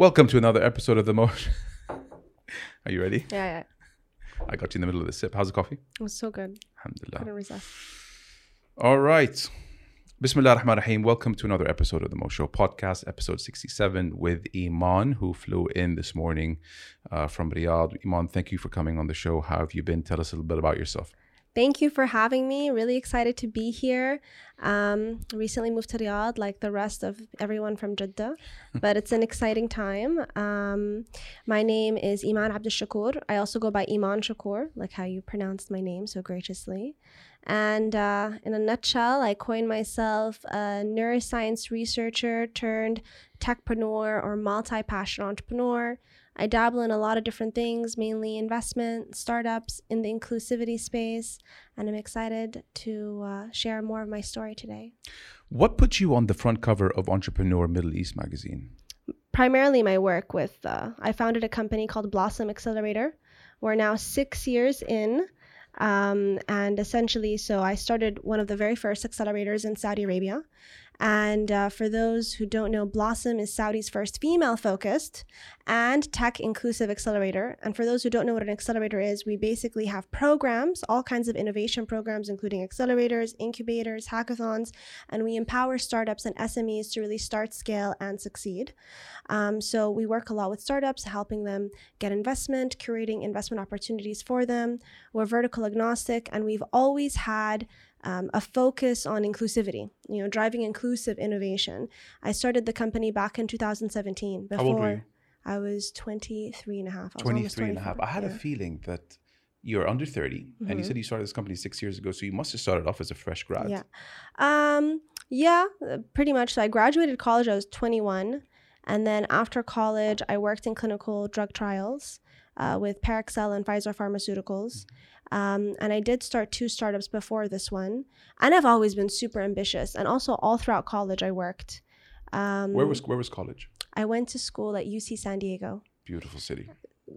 Welcome to another episode of The Mo Show. Are you ready? Yeah, yeah. I got you in the middle of the sip. How's the coffee? It was so good. Alhamdulillah. Resist. All right. Bismillah ar-Rahman ar-Rahim. Welcome to another episode of the Mo Show podcast, episode 67 with Emon, who flew in this morning uh, from Riyadh. Emon, thank you for coming on the show. How have you been? Tell us a little bit about yourself. Thank you for having me. Really excited to be here. Um, recently moved to Riyadh, like the rest of everyone from Jeddah, but it's an exciting time. Um, my name is Emon Abdul Shakoor. I also go by Emon Shakoor, like how you pronounced my name so graciously. And uh, in a nutshell, I coined myself a neuroscience researcher turned techpreneur or multi passion entrepreneur. I dabble in a lot of different things, mainly investment, startups in the inclusivity space, and I'm excited to uh, share more of my story today. What put you on the front cover of Entrepreneur Middle East magazine? Primarily, my work with, uh, I founded a company called Blossom Accelerator. We're now six years in. Um, and essentially, so I started one of the very first accelerators in Saudi Arabia. And uh, for those who don't know, Blossom is Saudi's first female focused and tech inclusive accelerator. And for those who don't know what an accelerator is, we basically have programs, all kinds of innovation programs, including accelerators, incubators, hackathons, and we empower startups and SMEs to really start, scale, and succeed. Um, so we work a lot with startups, helping them get investment, curating investment opportunities for them. We're vertical agnostic, and we've always had um, a focus on inclusivity, you know, driving inclusive innovation. I started the company back in 2017 before I was 23 and a half. I was 23 and a half. I had yeah. a feeling that you're under 30 and you Mhm. said you started this company six years ago. So you must have started off as a fresh grad. Yeah. Um, yeah, uh, pretty much. So I graduated college, I was 21. And then after college, I worked in clinical drug trials uh, with Parexel and Pfizer Pharmaceuticals. Um, and I did start two startups before this one. And I've always been super ambitious. And also, all throughout college, I worked. Um, Where was where was college? I went to school at UC San Diego. Beautiful city.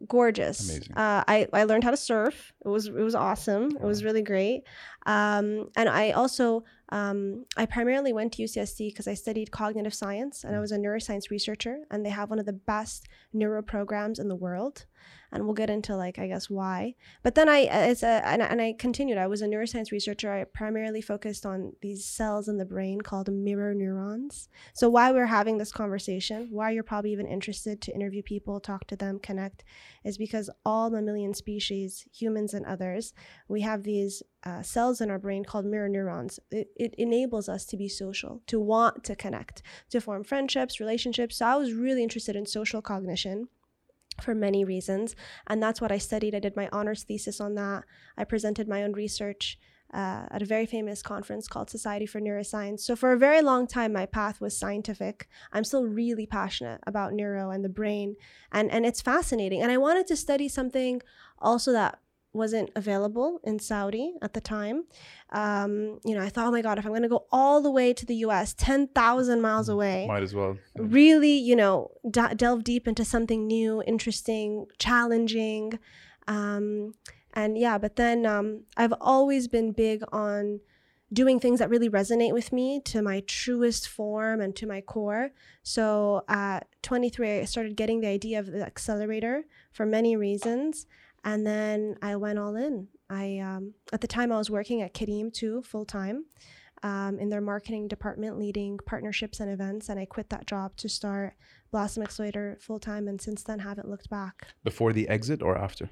gorgeous. Amazing. Uh, I I learned how to surf. It was it was awesome. It was really great. Um, and I also um, I primarily went to UCSD because I studied cognitive science and I was a neuroscience researcher. And they have one of the best neuro programs in the world. And we'll get into like I guess why. But then I it's a and, I- and I continued. I was a neuroscience researcher. I primarily focused on these cells in the brain called mirror neurons. So why we're having this conversation, why you're probably even interested to interview people, talk to them, connect, is because all mammalian species, humans and others, we have these uh, cells in our brain called mirror neurons. It, it enables us to be social, to want to connect, to form friendships, relationships. So I was really interested in social cognition for many reasons. And that's what I studied. I did my honors thesis on that. I presented my own research uh, at a very famous conference called Society for Neuroscience. So, for a very long time, my path was scientific. I'm still really passionate about neuro and the brain, and, and it's fascinating. And I wanted to study something also that wasn't available in Saudi at the time. Um, you know, I thought, oh my God, if I'm going to go all the way to the US, 10,000 miles away, Might as well. really, you know, d- delve deep into something new, interesting, challenging. Um, and yeah, but then um, I've always been big on doing things that really resonate with me to my truest form and to my core. So at 23, I started getting the idea of the accelerator for many reasons. And then I went all in. I um, at the time I was working at Careem too, full time, um, in their marketing department, leading partnerships and events. And I quit that job to start Blossom Accelerator full time. And since then, haven't looked back. Before the exit or after?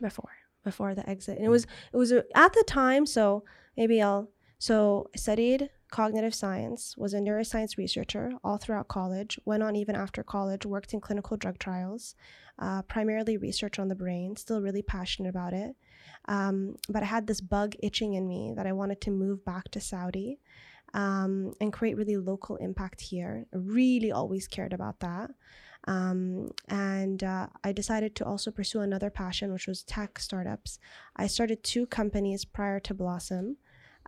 Before before the exit, and it was it was a, at the time. So maybe I'll. So I studied cognitive science, was a neuroscience researcher all throughout college. Went on even after college, worked in clinical drug trials, uh, primarily research on the brain. Still really passionate about it. Um, but I had this bug itching in me that I wanted to move back to Saudi um, and create really local impact here. I really always cared about that. Um, and uh, I decided to also pursue another passion, which was tech startups. I started two companies prior to Blossom.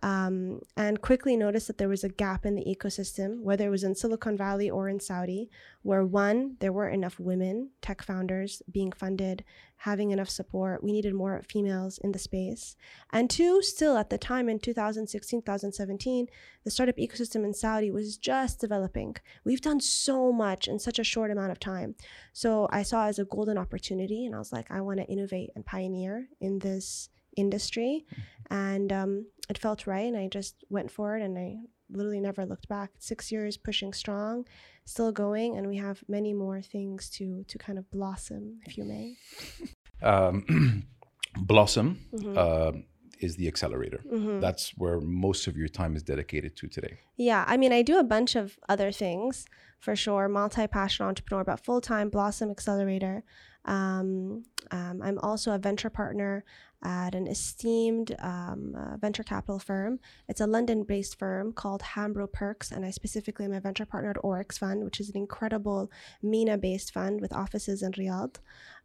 Um, and quickly noticed that there was a gap in the ecosystem, whether it was in Silicon Valley or in Saudi, where one, there weren't enough women tech founders being funded, having enough support. We needed more females in the space. And two, still at the time in 2016, 2017, the startup ecosystem in Saudi was just developing. We've done so much in such a short amount of time. So I saw as a golden opportunity, and I was like, I want to innovate and pioneer in this industry and um, it felt right and i just went for it and i literally never looked back six years pushing strong still going and we have many more things to to kind of blossom if you may Um, Blossom Mhm. uh, is the accelerator. Mhm. That's where most of your time is dedicated to today. Yeah, I mean, I do a bunch of other things for sure. Multi passion entrepreneur, but full time Blossom Accelerator. Um, um, I'm also a venture partner at an esteemed um, uh, venture capital firm. It's a London based firm called Hambro Perks, and I specifically am a venture partner at Oryx Fund, which is an incredible MENA based fund with offices in Riyadh.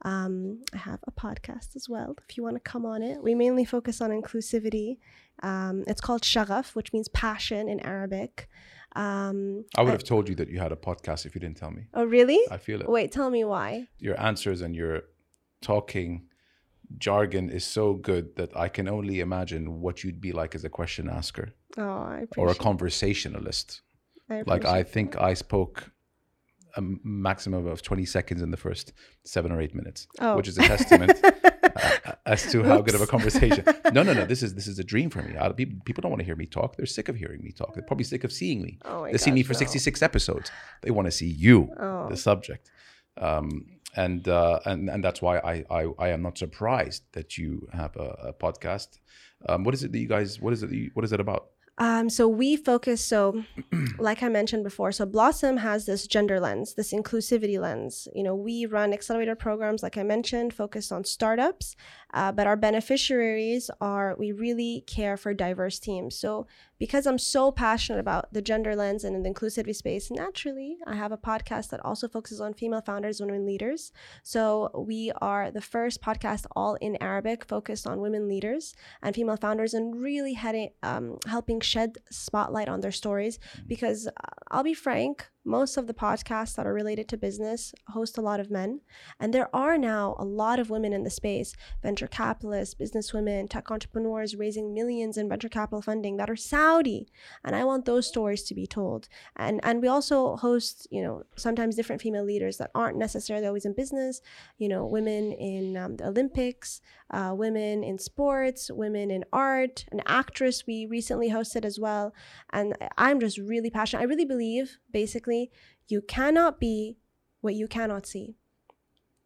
Um, I have a podcast as well if you want to come on it. We mainly focus on inclusivity. Um, it's called Shagaf, which means passion in Arabic. Um, I would have told you that you had a podcast if you didn't tell me. oh, really? I feel it. Wait, tell me why. Your answers and your talking jargon is so good that I can only imagine what you'd be like as a question asker Oh, I appreciate or a conversationalist. I Like I think I spoke a maximum of 20 seconds in the first seven or eight minutes, Oh. which is a testament uh, as to how good of a conversation. No, no, no. This is this is a dream for me. I, people, people don't want to hear me talk. They're sick of hearing me talk. They're probably sick of seeing me. Oh they see me for no. 66 episodes. They want to see you, Oh. the subject. Um, and, uh, and and that's why I, I I am not surprised that you have a, a podcast. Um, what is it that you guys? What is it? You, what is it about? Um, so we focus, so like I mentioned before, so Blossom has this gender lens, this inclusivity lens. You know, we run accelerator programs, like I mentioned, focused on startups, uh, but our beneficiaries are, we really care for diverse teams. So because I'm so passionate about the gender lens and the inclusivity space, naturally, I have a podcast that also focuses on female founders, women leaders. So we are the first podcast all in Arabic focused on women leaders and female founders and really heading, um, helping shed spotlight on their stories. Because uh, I'll be frank, most of the podcasts that are related to business host a lot of men. And there are now a lot of women in the space venture capitalists, businesswomen, tech entrepreneurs raising millions in venture capital funding that are Saudi. And I want those stories to be told. And, and we also host, you know, sometimes different female leaders that aren't necessarily always in business, you know, women in um, the Olympics, uh, women in sports, women in art, an actress we recently hosted as well. And I'm just really passionate. I really believe, basically, you cannot be what you cannot see.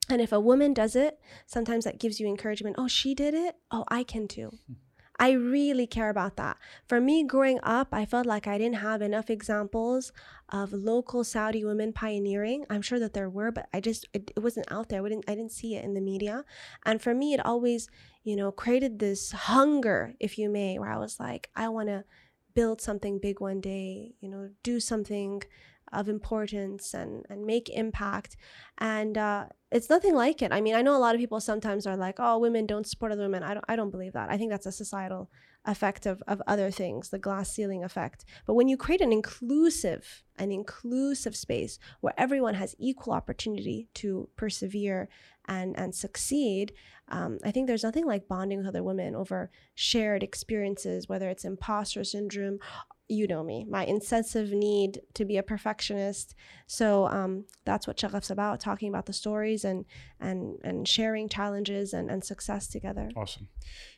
And if a woman does it, sometimes that gives you encouragement. Oh, she did it. Oh, I can too. I really care about that. For me, growing up, I felt like I didn't have enough examples of local Saudi women pioneering. I'm sure that there were, but I just it, it wasn't out there. I didn't I didn't see it in the media. And for me, it always you know created this hunger, if you may, where I was like, I want to build something big one day. You know, do something of importance and and make impact. And uh, it's nothing like it. I mean i know a lot of people sometimes are like oh women don't support other women. I don't i don't believe that. I think that's a societal effect of, of other things the glass ceiling effect. But when you create an inclusive an inclusive space where everyone has equal opportunity to persevere and and succeed um, i think there's nothing like bonding with other women over shared experiences whether it's imposter syndrome you know me, my incessive need to be a perfectionist. So um, that's what Shagaf's about, talking about the stories and and and sharing challenges and, and success together. Awesome.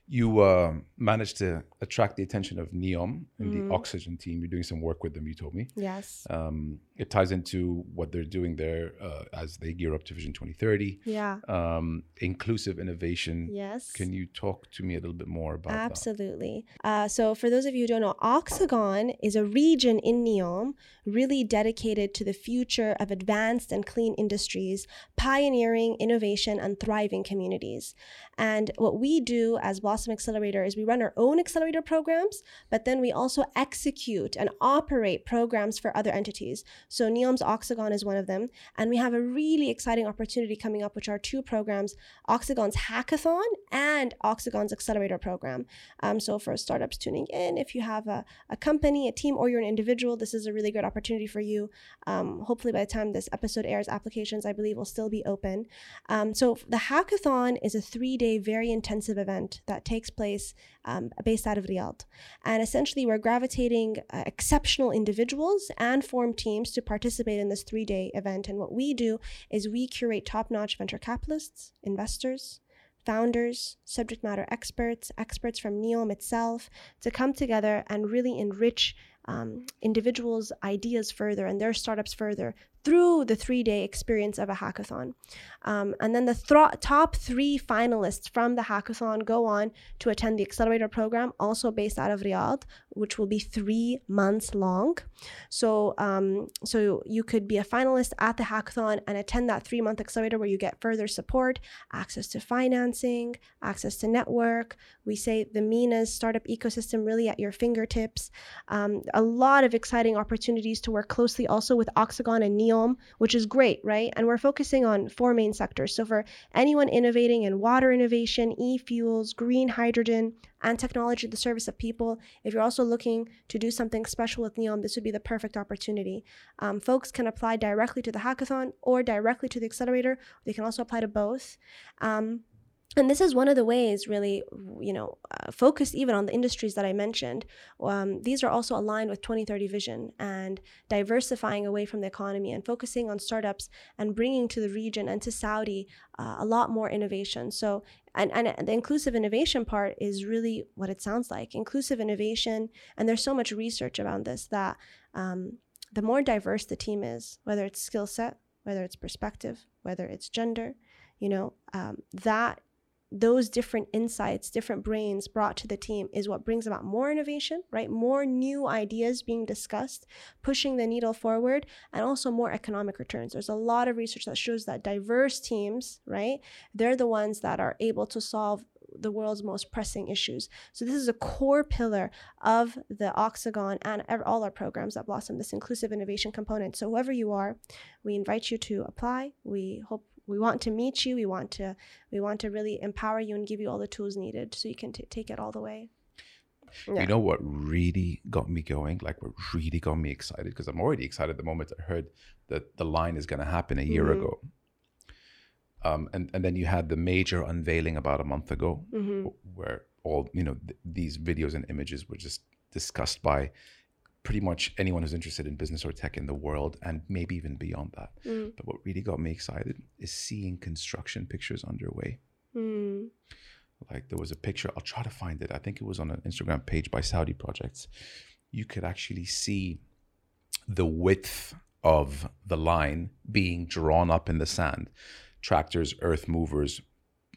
You uh, managed to attract the attention of Neom and Mhm. the Oxagon team. You're doing some work with them. You told me. Yes. Um, it ties into what they're doing there uh, as they gear up to Vision 2030. Yeah. Um, inclusive innovation. Yes. Can you talk to me a little bit more about? Absolutely. Uh, so, for those of you who don't know, Oxagon is a region in NEOM really dedicated to the future of advanced and clean industries, pioneering innovation and thriving communities. And what we do as Blossom Accelerator is we run our own accelerator programs, but then we also execute and operate programs for other entities. So NEOM's Oxagon is one of them. And we have a really exciting opportunity coming up, which are two programs Oxagon's Hackathon and Oxagon's Accelerator program. Um, so for startups tuning in, if you have a, a company, a team, or you're an individual, this is a really good opportunity for you. Um, hopefully, by the time this episode airs, applications, I believe, will still be open. Um, so the hackathon is a three day, very intensive event that takes place um, based out of Riyadh. And essentially, we're gravitating uh, exceptional individuals and form teams to participate in this three day event. And what we do is we curate top notch venture capitalists, investors, founders, subject matter experts, experts from NEOM itself to come together and really enrich um, individuals' ideas further and their startups further through the three day experience of a hackathon. Um, and then the th- top three finalists from the hackathon go on to attend the accelerator program, also based out of Riyadh, which will be three months long. So, um, so you could be a finalist at the hackathon and attend that three month accelerator where you get further support, access to financing, access to network. We say the MENA's startup ecosystem really at your fingertips. Um, a lot of exciting opportunities to work closely also with Oxagon and NEOM which is great, right? And we're focusing on four main sectors. So for anyone innovating in water innovation, e-fuels, green hydrogen, and technology at the service of people, if you're also looking to do something special with NEOM, this would be the perfect opportunity. Um, folks can apply directly to the hackathon or directly to the accelerator. They can also apply to both. Um, and this is one of the ways really you know uh, focused even on the industries that i mentioned um, these are also aligned with 2030 vision and diversifying away from the economy and focusing on startups and bringing to the region and to saudi uh, a lot more innovation. So and, and the inclusive innovation part is really what it sounds like. Inclusive innovation and there's so much research around this that um, the more diverse the team is whether it's skill set whether it's perspective whether it's gender you know um, that those different insights, different brains brought to the team is what brings about more innovation, right? More new ideas being discussed, pushing the needle forward, and also more economic returns. There's a lot of research that shows that diverse teams, right? They're the ones that are able to solve the world's most pressing issues. So this is a core pillar of the Oxagon and all our programs at Blossom, this inclusive innovation component. So whoever you are, we invite you to apply. We hope we want to meet you we want to we want to really empower you and give you all the tools needed so you can t- take it all the way yeah. you know what really got me going like what really got me excited because i'm already excited the moment i heard that the line is going to happen a year mm-hmm. ago um, and, and then you had the major unveiling about a month ago mm-hmm. where all you know th- these videos and images were just discussed by pretty much anyone who's interested in business or tech in the world and maybe even beyond that. Mm. But what really got me excited is seeing construction pictures underway. Mm. Like there was a picture, I'll try to find it. I think it was on an Instagram page by Saudi Projects. You could actually see the width of the line being drawn up in the sand. Tractors, earth movers,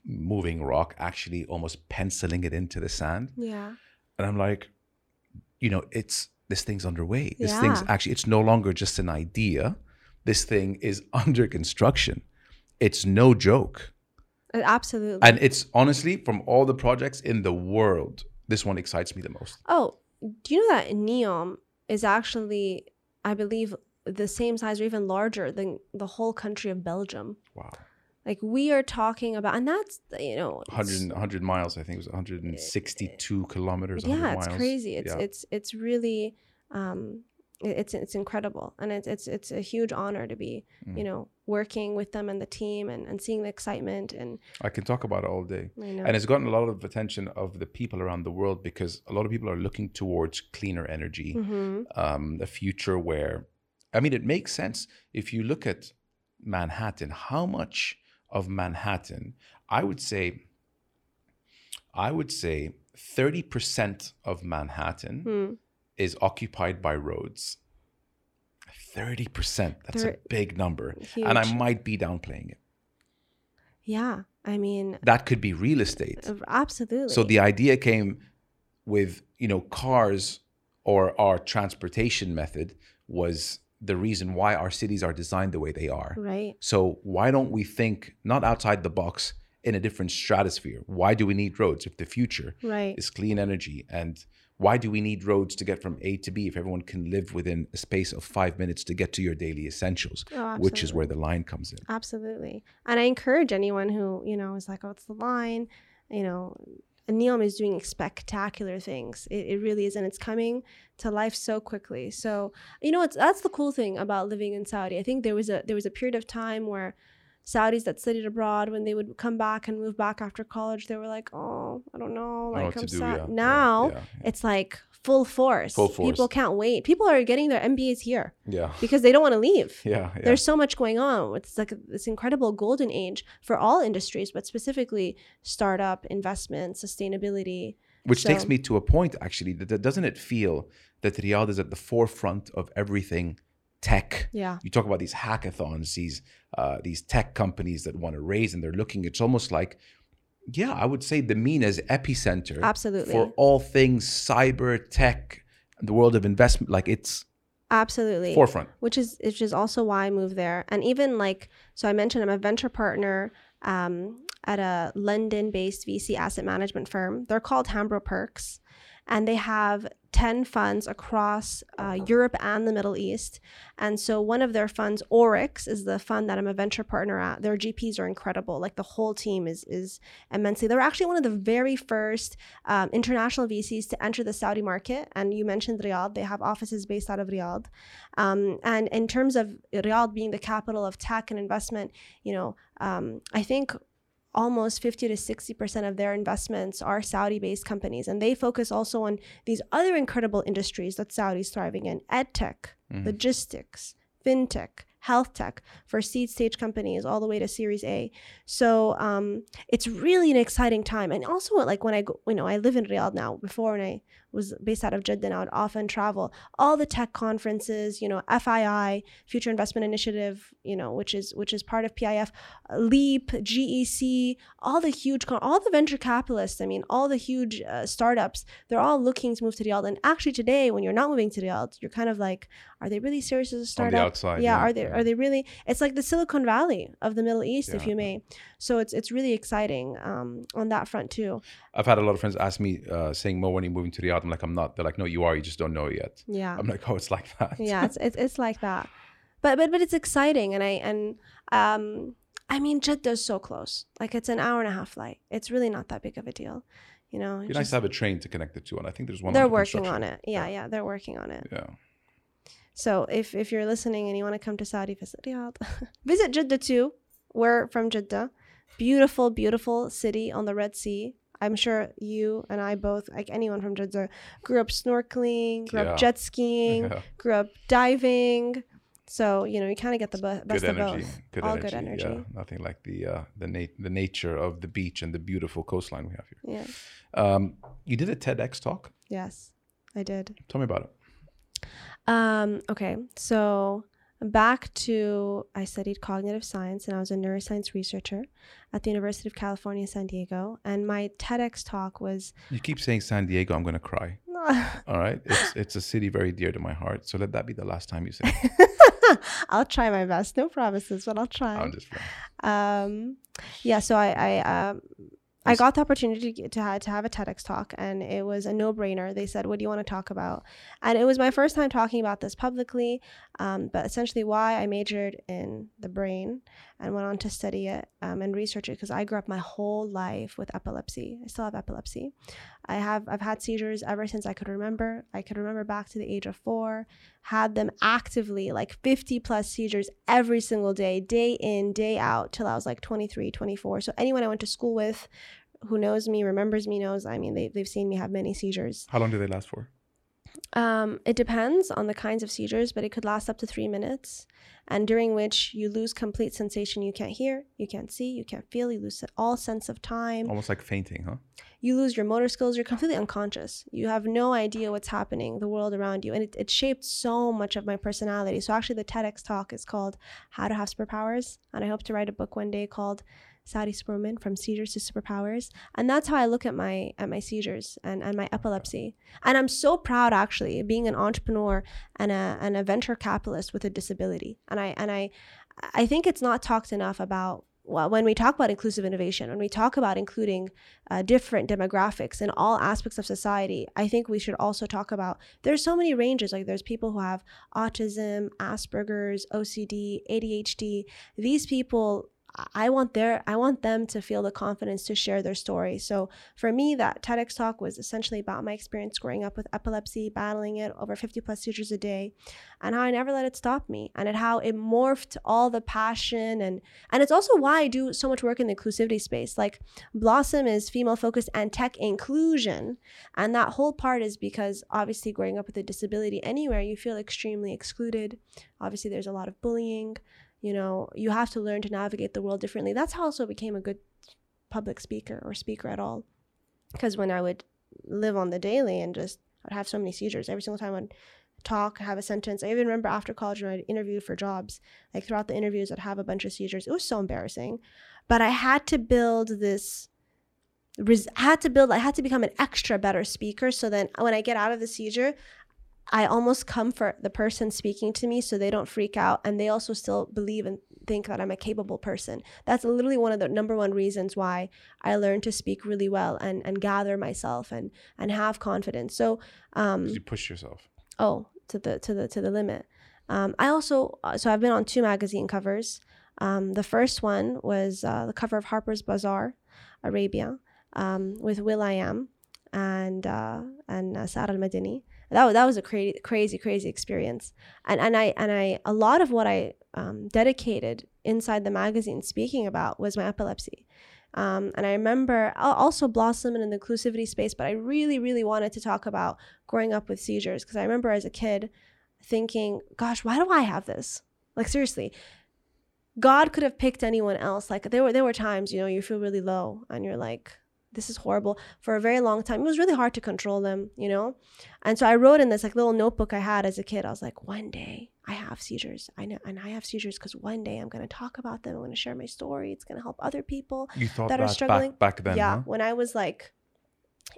moving rock, actually almost penciling it into the sand. Yeah. And I'm like, you know, it's this thing's underway. This yeah. thing's actually, it's no longer just an idea. This thing is under construction. It's no joke. Uh, absolutely. And it's honestly, from all the projects in the world, this one excites me the most. Oh, do you know that NEOM is actually, I believe, the same size or even larger than the whole country of Belgium? Wow. Like we are talking about, and that's you know, 100, 100 miles. I think it was 162 kilometers. Yeah, it's miles. crazy. It's yeah. it's it's really um, it's it's incredible, and it's it's it's a huge honor to be mm. you know working with them and the team and, and seeing the excitement and I can talk about it all day. And it's gotten a lot of attention of the people around the world because a lot of people are looking towards cleaner energy, mm-hmm. um, a future where, I mean, it makes sense if you look at Manhattan. How much of Manhattan, I would say, I would say 30% of Manhattan mm. is occupied by roads. 30%. That's a big number. Huge. And I might be downplaying it. Yeah. I mean, that could be real estate. Absolutely. So the idea came with, you know, cars or our transportation method was the reason why our cities are designed the way they are. Right. So why don't we think not outside the box in a different stratosphere? Why do we need roads if the future Right. is clean energy? And why do we need roads to get from A to B if everyone can live within a space of five minutes to get to your daily essentials, Oh, which is where the line comes in? Absolutely. And I encourage anyone who, you know, is like, oh, it's the line, you know, Neom is doing spectacular things. It, it really is. And it's coming to life so quickly. So, you know, it's, that's the cool thing about living in Saudi. I think there was a, there was a period of time where Saudis that studied abroad, when they would come back and move back after college, they were like, oh, I don't know. Know Like, to I'm sad. yeah, yeah, Now yeah, it's like full force. Full force. People can't wait. People are getting their MBAs here yeah, because they don't want to leave yeah, yeah. there's so much going on it's like this incredible golden age for all industries but specifically startup investment sustainability Which takes me to a point actually that that doesn't it feel that Riyadh is at the forefront of everything tech? yeah You talk about these hackathons, these uh, these tech companies that want to raise, and they're looking. It's almost like, yeah, I would say the mean MENA's epicenter absolutely for all things cyber tech, the world of investment. Like it's absolutely forefront. which is which is also why I moved there. And even like so I mentioned I'm a venture partner um, at a London-based VC asset management firm. They're called Hambro Perks. And they have 10 funds across uh, Europe and the Middle East. And so one of their funds, Oryx, is the fund that I'm a venture partner at. Their GPs are incredible. Like the whole team is is immensely. They're actually one of the very first um, international VCs to enter the Saudi market. And you mentioned Riyadh; they have offices based out of Riyadh. Um, and in terms of Riyadh being the capital of tech and investment, you know, um, I think almost 50 to 60% of their investments are Saudi based companies. And they focus also on these other incredible industries that Saudi is thriving in ed tech, Mhm. logistics, fintech, health tech for seed stage companies all the way to Series A. So um, it's really an exciting time. And also, like when I go, you know, I live in Riyadh now. Before, when I was based out of Jeddah, I would often travel. All the tech conferences, you know, FII, Future Investment Initiative, you know, which is which is part of PIF, Leap, GEC, all the huge, all the venture capitalists. I mean, all the huge uh, startups. They're all looking to move to Riyadh. And actually, today, when you're not moving to Riyadh, you're kind of like, are they really serious as a On startup? the outside, yeah, yeah, are they yeah. are they really it's like the silicon valley of the middle east if you may so it's it's really exciting um, on that front too I've had a lot of friends ask me, uh, saying, "Mo, when are you moving to Riyadh?" I'm like, "I'm not." They're like, "No, you are. You just don't know yet." yeah I'm like, "Oh, it's like that." yeah it's, it's it's like that but but but it's exciting and i and um i mean jeddah is so close like it's an hour and a half flight it's really not that big of a deal you know It'd be nice to have a train to connect the two, and I think there's one. they're working on it yeah yeah they're working on it Yeah. So if if you're listening and you want to come to Saudi, visit Riyadh. visit Jeddah too. We're from Jeddah. Beautiful, beautiful city on the Red Sea. I'm sure you and I both, like anyone from Jeddah, grew up snorkeling, grew Yeah. up jet skiing, Yeah. grew up diving. So you know you kind of get the be- best good of energy. both. Good All energy. good energy. Yeah, nothing like the uh, the nat- the nature of the beach and the beautiful coastline we have here. Yeah. Um, you did a TEDx talk. Yes, I did. Tell me about it. Um, okay, so back to I studied cognitive science and I was a neuroscience researcher at the University of California, San Diego. And my TEDx talk was You keep saying San Diego. I'm gonna cry. All right. It's it's a city very dear to my heart. So let that be the last time you say. It. I'll try my best. No promises, but I'll try. I'm just. playing. um, yeah, so I I um, I got the opportunity to, to have to have a TEDx talk, and it was a no brainer. They said, "What do you want to talk about?" And it was my first time talking about this publicly. Um, but essentially, why I majored in the brain and went on to study it um, and research it because I grew up my whole life with epilepsy. I still have epilepsy. I have I've had seizures ever since I could remember. I could remember back to the age of four. Had them actively like 50 plus seizures every single day, day in, day out, till I was like 23, 24. So anyone I went to school with who knows me, remembers me, knows, I mean, they, they've seen me have many seizures. How long do they last for? Um, it depends on the kinds of seizures, but it could last up to three minutes, and during which you lose complete sensation. You can't hear, you can't see, you can't feel, you lose all sense of time. Almost like fainting, huh? You lose your motor skills, you're completely unconscious. You have no idea what's happening, the world around you. And it, it shaped so much of my personality. So, actually, the TEDx talk is called How to Have Superpowers. And I hope to write a book one day called Saudi Superwoman from seizures to superpowers. And that's how I look at my at my seizures and, and my epilepsy. And I'm so proud actually being an entrepreneur and a and a venture capitalist with a disability. And I and I I think it's not talked enough about well, when we talk about inclusive innovation, when we talk about including uh, different demographics in all aspects of society, I think we should also talk about there's so many ranges. Like there's people who have autism, Asperger's, OCD, ADHD. These people I want their I want them to feel the confidence to share their story. So for me, that TEDx talk was essentially about my experience growing up with epilepsy, battling it over 50 plus seizures a day, and how I never let it stop me, and how it morphed all the passion and and it's also why I do so much work in the inclusivity space. Like Blossom is female focused and tech inclusion, and that whole part is because obviously growing up with a disability anywhere, you feel extremely excluded. Obviously, there's a lot of bullying you know you have to learn to navigate the world differently. That's how I also became a good public speaker or speaker at all. Because when i would live on the daily and just i'd have so many seizures every single time i'd talk have a sentence. I even remember after college when i'd interview for jobs like throughout the interviews i'd have a bunch of seizures. It was so embarrassing. But i had to build this res- had to build i had to become an extra better speaker so then when i get out of the seizure I almost comfort the person speaking to me so they don't freak out and they also still believe and think that I'm a capable person. That's literally one of the number one reasons why I learned to speak really well and, and gather myself and and have confidence. So um you push yourself. Oh, to the to the to the limit. Um, I also uh, so I've been on two magazine covers. Um, the first one was uh, the cover of Harper's Bazaar, Arabia, um, with will.i.am and uh, and uh, Sara Al Madani that, that was a crazy crazy crazy experience. And and i and i a lot of what i um, dedicated inside the magazine speaking about was my epilepsy. Um, and i remember also blossom in the inclusivity space but i really really wanted to talk about growing up with seizures because i remember as a kid thinking gosh why do i have this? Like seriously god could have picked anyone else. Like there were there were times you know you feel really low and you're like this is horrible for a very long time. It was really hard to control them, you know? And so I wrote in this like little notebook I had as a kid. I was like, one day I have seizures. I know and I have seizures because one day I'm gonna talk about them. I'm gonna share my story. It's gonna help other people you thought that, that are struggling. Back, back then. Yeah. Huh? When I was like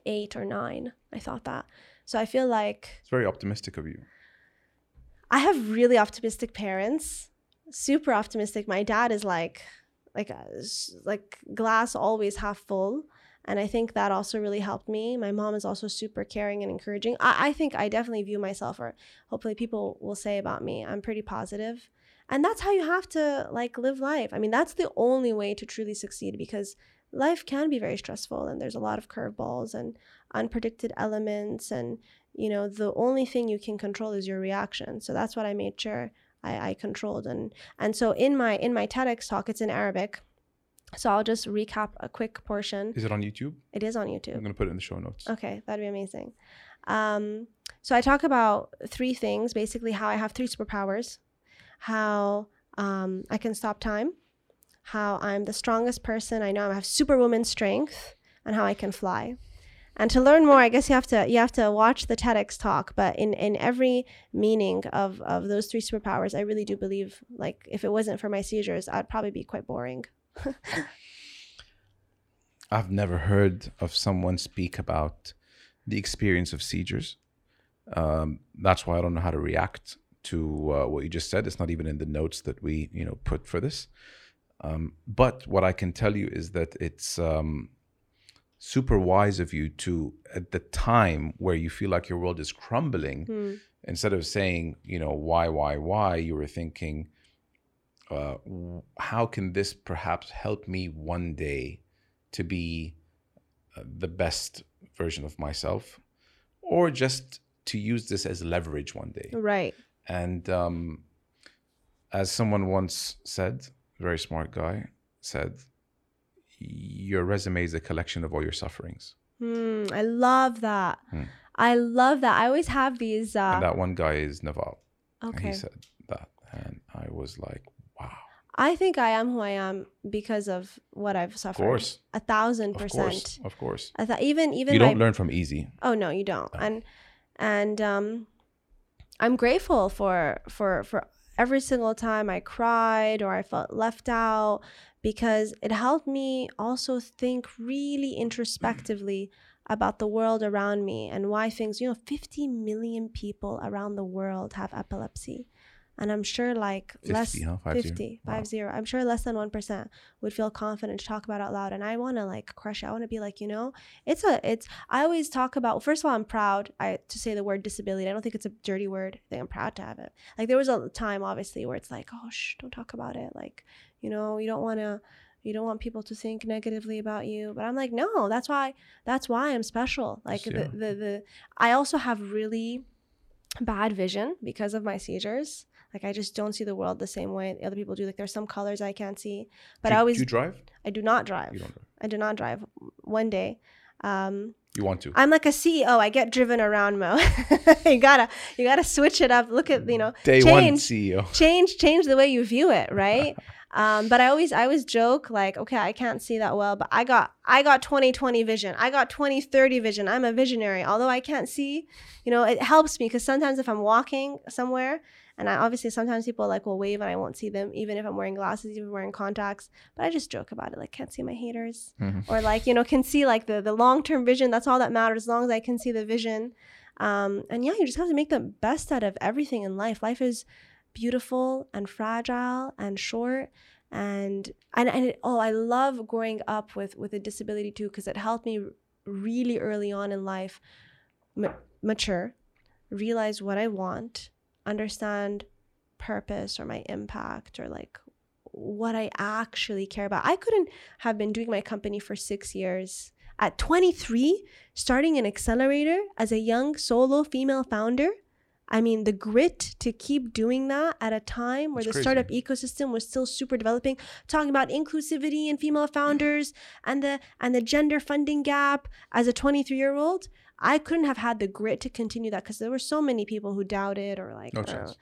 eight or nine, I thought that. So I feel like it's very optimistic of you. I have really optimistic parents. Super optimistic. My dad is like like uh, a, like glass always half full and I think that also really helped me. My mom is also super caring and encouraging. I, I think I definitely view myself, or hopefully people will say about me, I'm pretty positive. And that's how you have to like live life. I mean, that's the only way to truly succeed because life can be very stressful and there's a lot of curveballs and unpredicted elements and you know the only thing you can control is your reaction so that's what i made sure I, I controlled and and so in my in my tedx talk it's in arabic so I'll just recap a quick portion. Is it on YouTube? It is on YouTube. I'm going to put it in the show notes. Okay, that'd be amazing. Um, so I talk about three things basically how I have three superpowers, how um, I can stop time, how I'm the strongest person I know I have superwoman strength, and how I can fly. And to learn more, I guess you have to you have to watch the TEDx talk. But in in every meaning of of those three superpowers, I really do believe like if it wasn't for my seizures, I'd probably be quite boring. I've never heard of someone speak about the experience of seizures. Um, that's why I don't know how to react to uh, what you just said. It's not even in the notes that we, you know, put for this. Um, but what I can tell you is that it's um, super wise of you to, at the time where you feel like your world is crumbling, mm. instead of saying, you know, why, why, why, you were thinking, uh, how can this perhaps help me one day to be uh, the best version of myself? Or just to use this as leverage one day. Right. And um, as someone once said very smart guy said your resume is a collection of all your sufferings. Mm, i love that. Mm. i love that. I always have these uh... and that one guy is naval. Okay he said that and i was like I think I am who I am because of what I've suffered. Of course, a thousand percent. Of course, of course. I thought even even you don't my, learn from easy. Oh no, you don't. No. And and um, I'm grateful for for for every single time I cried or I felt left out because it helped me also think really introspectively about the world around me and why things, you know, 50 million people around the world have epilepsy. And I'm sure like 50, less huh? Five 50, zero. Wow. five zero. I'm sure less than 1% would feel confident to talk about out loud. And I want to like crush it. I want to be like, you know, it's a, it's, I always talk about, first of all, I'm proud I, to say the word disability. I don't think it's a dirty word. I think I'm proud to have it. Like there was a time obviously where it's like, oh, shh, don't talk about it. Like, you know, you don't want to, you don't want people to think negatively about you but i'm like no that's why that's why i'm special like Yeah. the, the the i also have really bad vision because of my seizures like i just don't see the world the same way other people do. Like there's some colors i can't see but do, i always do you drive? i do not drive. You don't drive. i do not drive. One day um You want to? i'm like a ceo i get driven around mo you gotta you gotta switch it up. Look at you know Day one change CEO. change change the way you view it right? Um but i always i always joke like okay i can't see that well but i got i got 2020 vision. I got 2030 vision. I'm a visionary. Although i can't see you know it helps me because sometimes if i'm walking somewhere and I obviously sometimes people like will wave and I won't see them even if I'm wearing glasses, even wearing contacts. But I just joke about it, like can't see my haters, Mhm. or like you know can see like the the long term vision. That's all that matters as long as I can see the vision. Um, and yeah, you just have to make the best out of everything in life. Life is beautiful and fragile and short and and, and it, oh i love growing up with with a disability too because it helped me really early on in life ma- mature realize what i want understand purpose or my impact or like what i actually care about i couldn't have been doing my company for six years at 23 starting an accelerator as a young solo female founder I mean, the grit to keep doing that at a time where It's the crazy. startup ecosystem was still super developing, talking about inclusivity and female founders and the and the gender funding gap as a 23 year old. I couldn't have had the grit to continue that because there were so many people who doubted or like No uh, chance. know,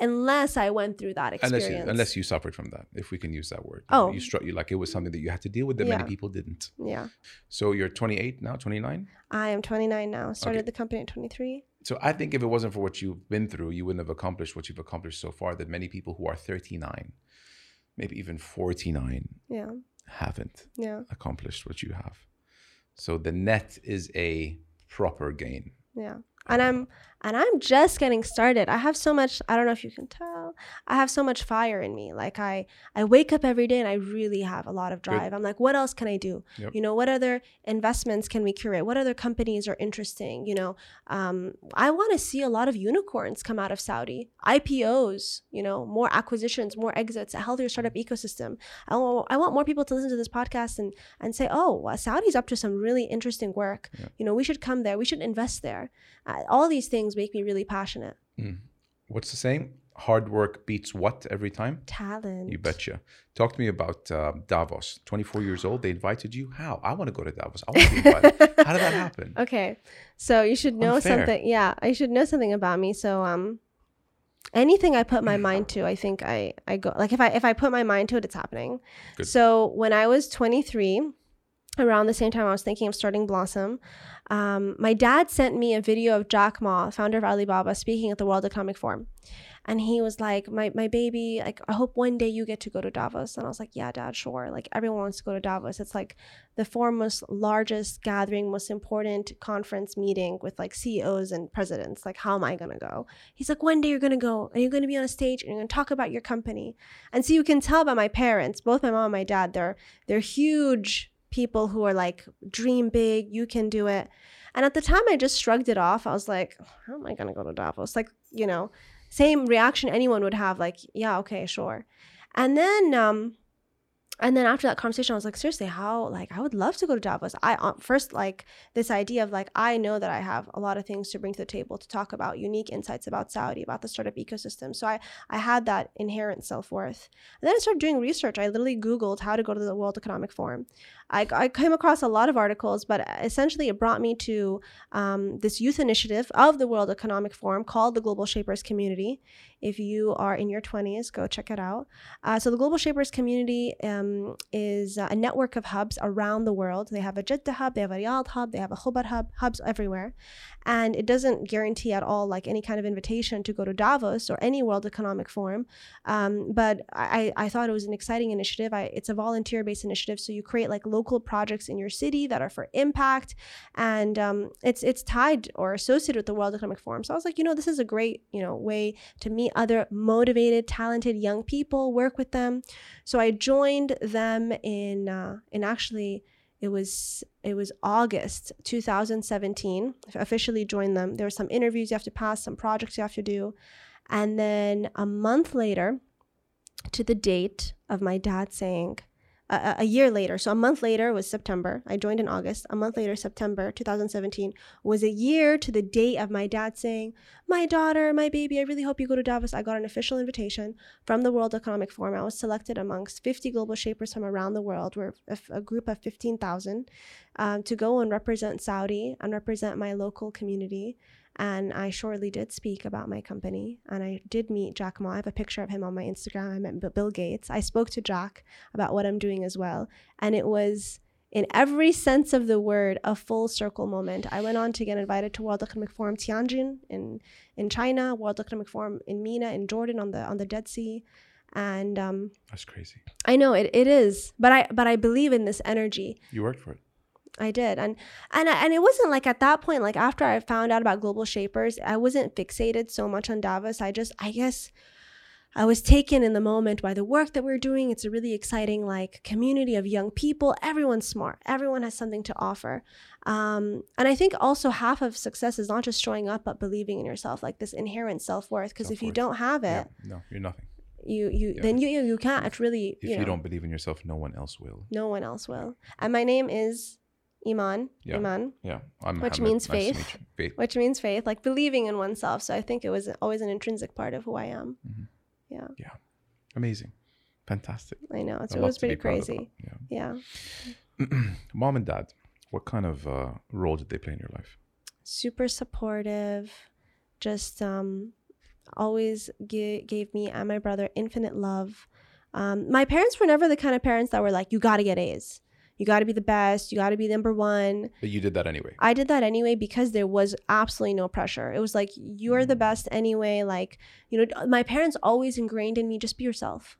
unless I went through that Unless experience. you, unless you suffered from that, if we can use that word. Oh. You struck you like it was something that you had to deal with that many people didn't. yeah, So you're 28 now, 29? I am 29 now. Started Okay. the company at 23. So I think if it wasn't for what you've been through, you wouldn't have accomplished what you've accomplished so far. That many people who are 39, maybe even 49, Yeah, haven't yeah, accomplished what you have. So the net is a proper gain. yeah. And I'm and I'm just getting started. I have so much. I don't know if you can tell. I have so much fire in me. Like I I wake up every day and I really have a lot of Good. drive. I'm like, what else can I do? Yep. You know, what other investments can we curate? What other companies are interesting? You know, um, I want to see a lot of unicorns come out of Saudi, IPOs. You know, more acquisitions, more exits, a healthier startup ecosystem. I want, I want more people to listen to this podcast and and say, oh, well, Saudi's up to some really interesting work. You know, we should come there. We should invest there. Uh, all these things make me really passionate. What's the saying? Hard work beats what every time? Talent. You betcha. Talk to me about uh, Davos. 24 years old. They invited you. How? I want to go to Davos. I want to be invited. How did that happen? Okay. So you should know Unfair. something. Yeah, I should know something about me. So um anything I put my mind to, I think I I go like if I if I put my mind to it, it's happening. Good. So when I was 23, around the same time I was thinking of starting Blossom, um, my dad sent me a video of Jack Ma, founder of Alibaba, speaking at the World Economic Forum. And he was like, my, my baby, like, I hope one day you get to go to Davos. And I was like, yeah, dad, sure. Like, everyone wants to go to Davos. It's like the foremost, largest gathering, most important conference meeting with like CEOs and presidents. Like, how am I going to go? He's like, one day you're going to go and you're going to be on a stage and you're going to talk about your company. And so you can tell by my parents, both my mom and my dad, they're, they're huge people who are like, dream big, you can do it. And at the time, I just shrugged it off. I was like, how am I going to go to Davos? Like, you know, same reaction anyone would have, like, yeah, okay, sure. And then, um, and then after that conversation, I was like, seriously, how? Like, I would love to go to Davos. I uh, first like this idea of like, I know that I have a lot of things to bring to the table to talk about unique insights about Saudi, about the startup ecosystem. So I, I had that inherent self worth. And then I started doing research. I literally Googled how to go to the World Economic Forum. I, I came across a lot of articles, but essentially it brought me to um, this youth initiative of the World Economic Forum called the Global Shapers Community. If you are in your 20s, go check it out. Uh, so, the Global Shapers Community um, is a network of hubs around the world. They have a Jeddah hub, they have a Riyadh hub, they have a Khubar hub, hubs everywhere. And it doesn't guarantee at all like any kind of invitation to go to Davos or any World Economic Forum. Um, but I, I thought it was an exciting initiative. I, it's a volunteer based initiative. So, you create like local projects in your city that are for impact. And um, it's, it's tied or associated with the World Economic Forum. So, I was like, you know, this is a great, you know, way to meet other motivated, talented young people, work with them. So I joined them in uh, in actually it was it was August 2017. officially joined them. There were some interviews you have to pass, some projects you have to do, and then a month later, to the date of my dad saying, a, year later, so a month later was September. I joined in August. A month later, September 2017, was a year to the date of my dad saying, My daughter, my baby, I really hope you go to Davos. I got an official invitation from the World Economic Forum. I was selected amongst 50 global shapers from around the world. We're a, a group of 15,000 um, to go and represent Saudi and represent my local community and I shortly did speak about my company. And I did meet Jack Ma. I have a picture of him on my Instagram. I met Bill Gates. I spoke to Jack about what I'm doing as well. And it was, in every sense of the word, a full circle moment. I went on to get invited to World Economic Forum Tianjin in, in China, World Economic Forum in MENA in Jordan on the on the Dead Sea. And um, that's crazy. I know it, it is, but I but I believe in this energy. You worked for it. I did. And and and it wasn't like at that point like after I found out about global shapers, I wasn't fixated so much on Davos. I just I guess I was taken in the moment by the work that we're doing. It's a really exciting like community of young people. Everyone's smart. Everyone has something to offer. Um, and I think also half of success is not just showing up but believing in yourself, like this inherent self-worth. Because if you don't have it, yeah, no, you're nothing you you yeah. then you you, you can't really if you, know, you, don't believe in yourself no one else will no one else will and my name is Emon, yeah. Emon, yeah, I'm which means nice faith, faith, which means faith, like believing in oneself. So I think it was always an intrinsic part of who I am. Mm-hmm. Yeah. Yeah. Amazing. Fantastic. I know. It's, it was pretty crazy. Yeah. yeah. Mom and dad, what kind of uh, role did they play in your life? Super supportive. Just um, always g- gave me and my brother infinite love. Um, my parents were never the kind of parents that were like, you got to get A's you got to be the best, you got to be number one. But you did that anyway. I did that anyway because there was absolutely no pressure. It was like, you're the mm. best anyway. Like, you know, my parents always ingrained in me just be yourself.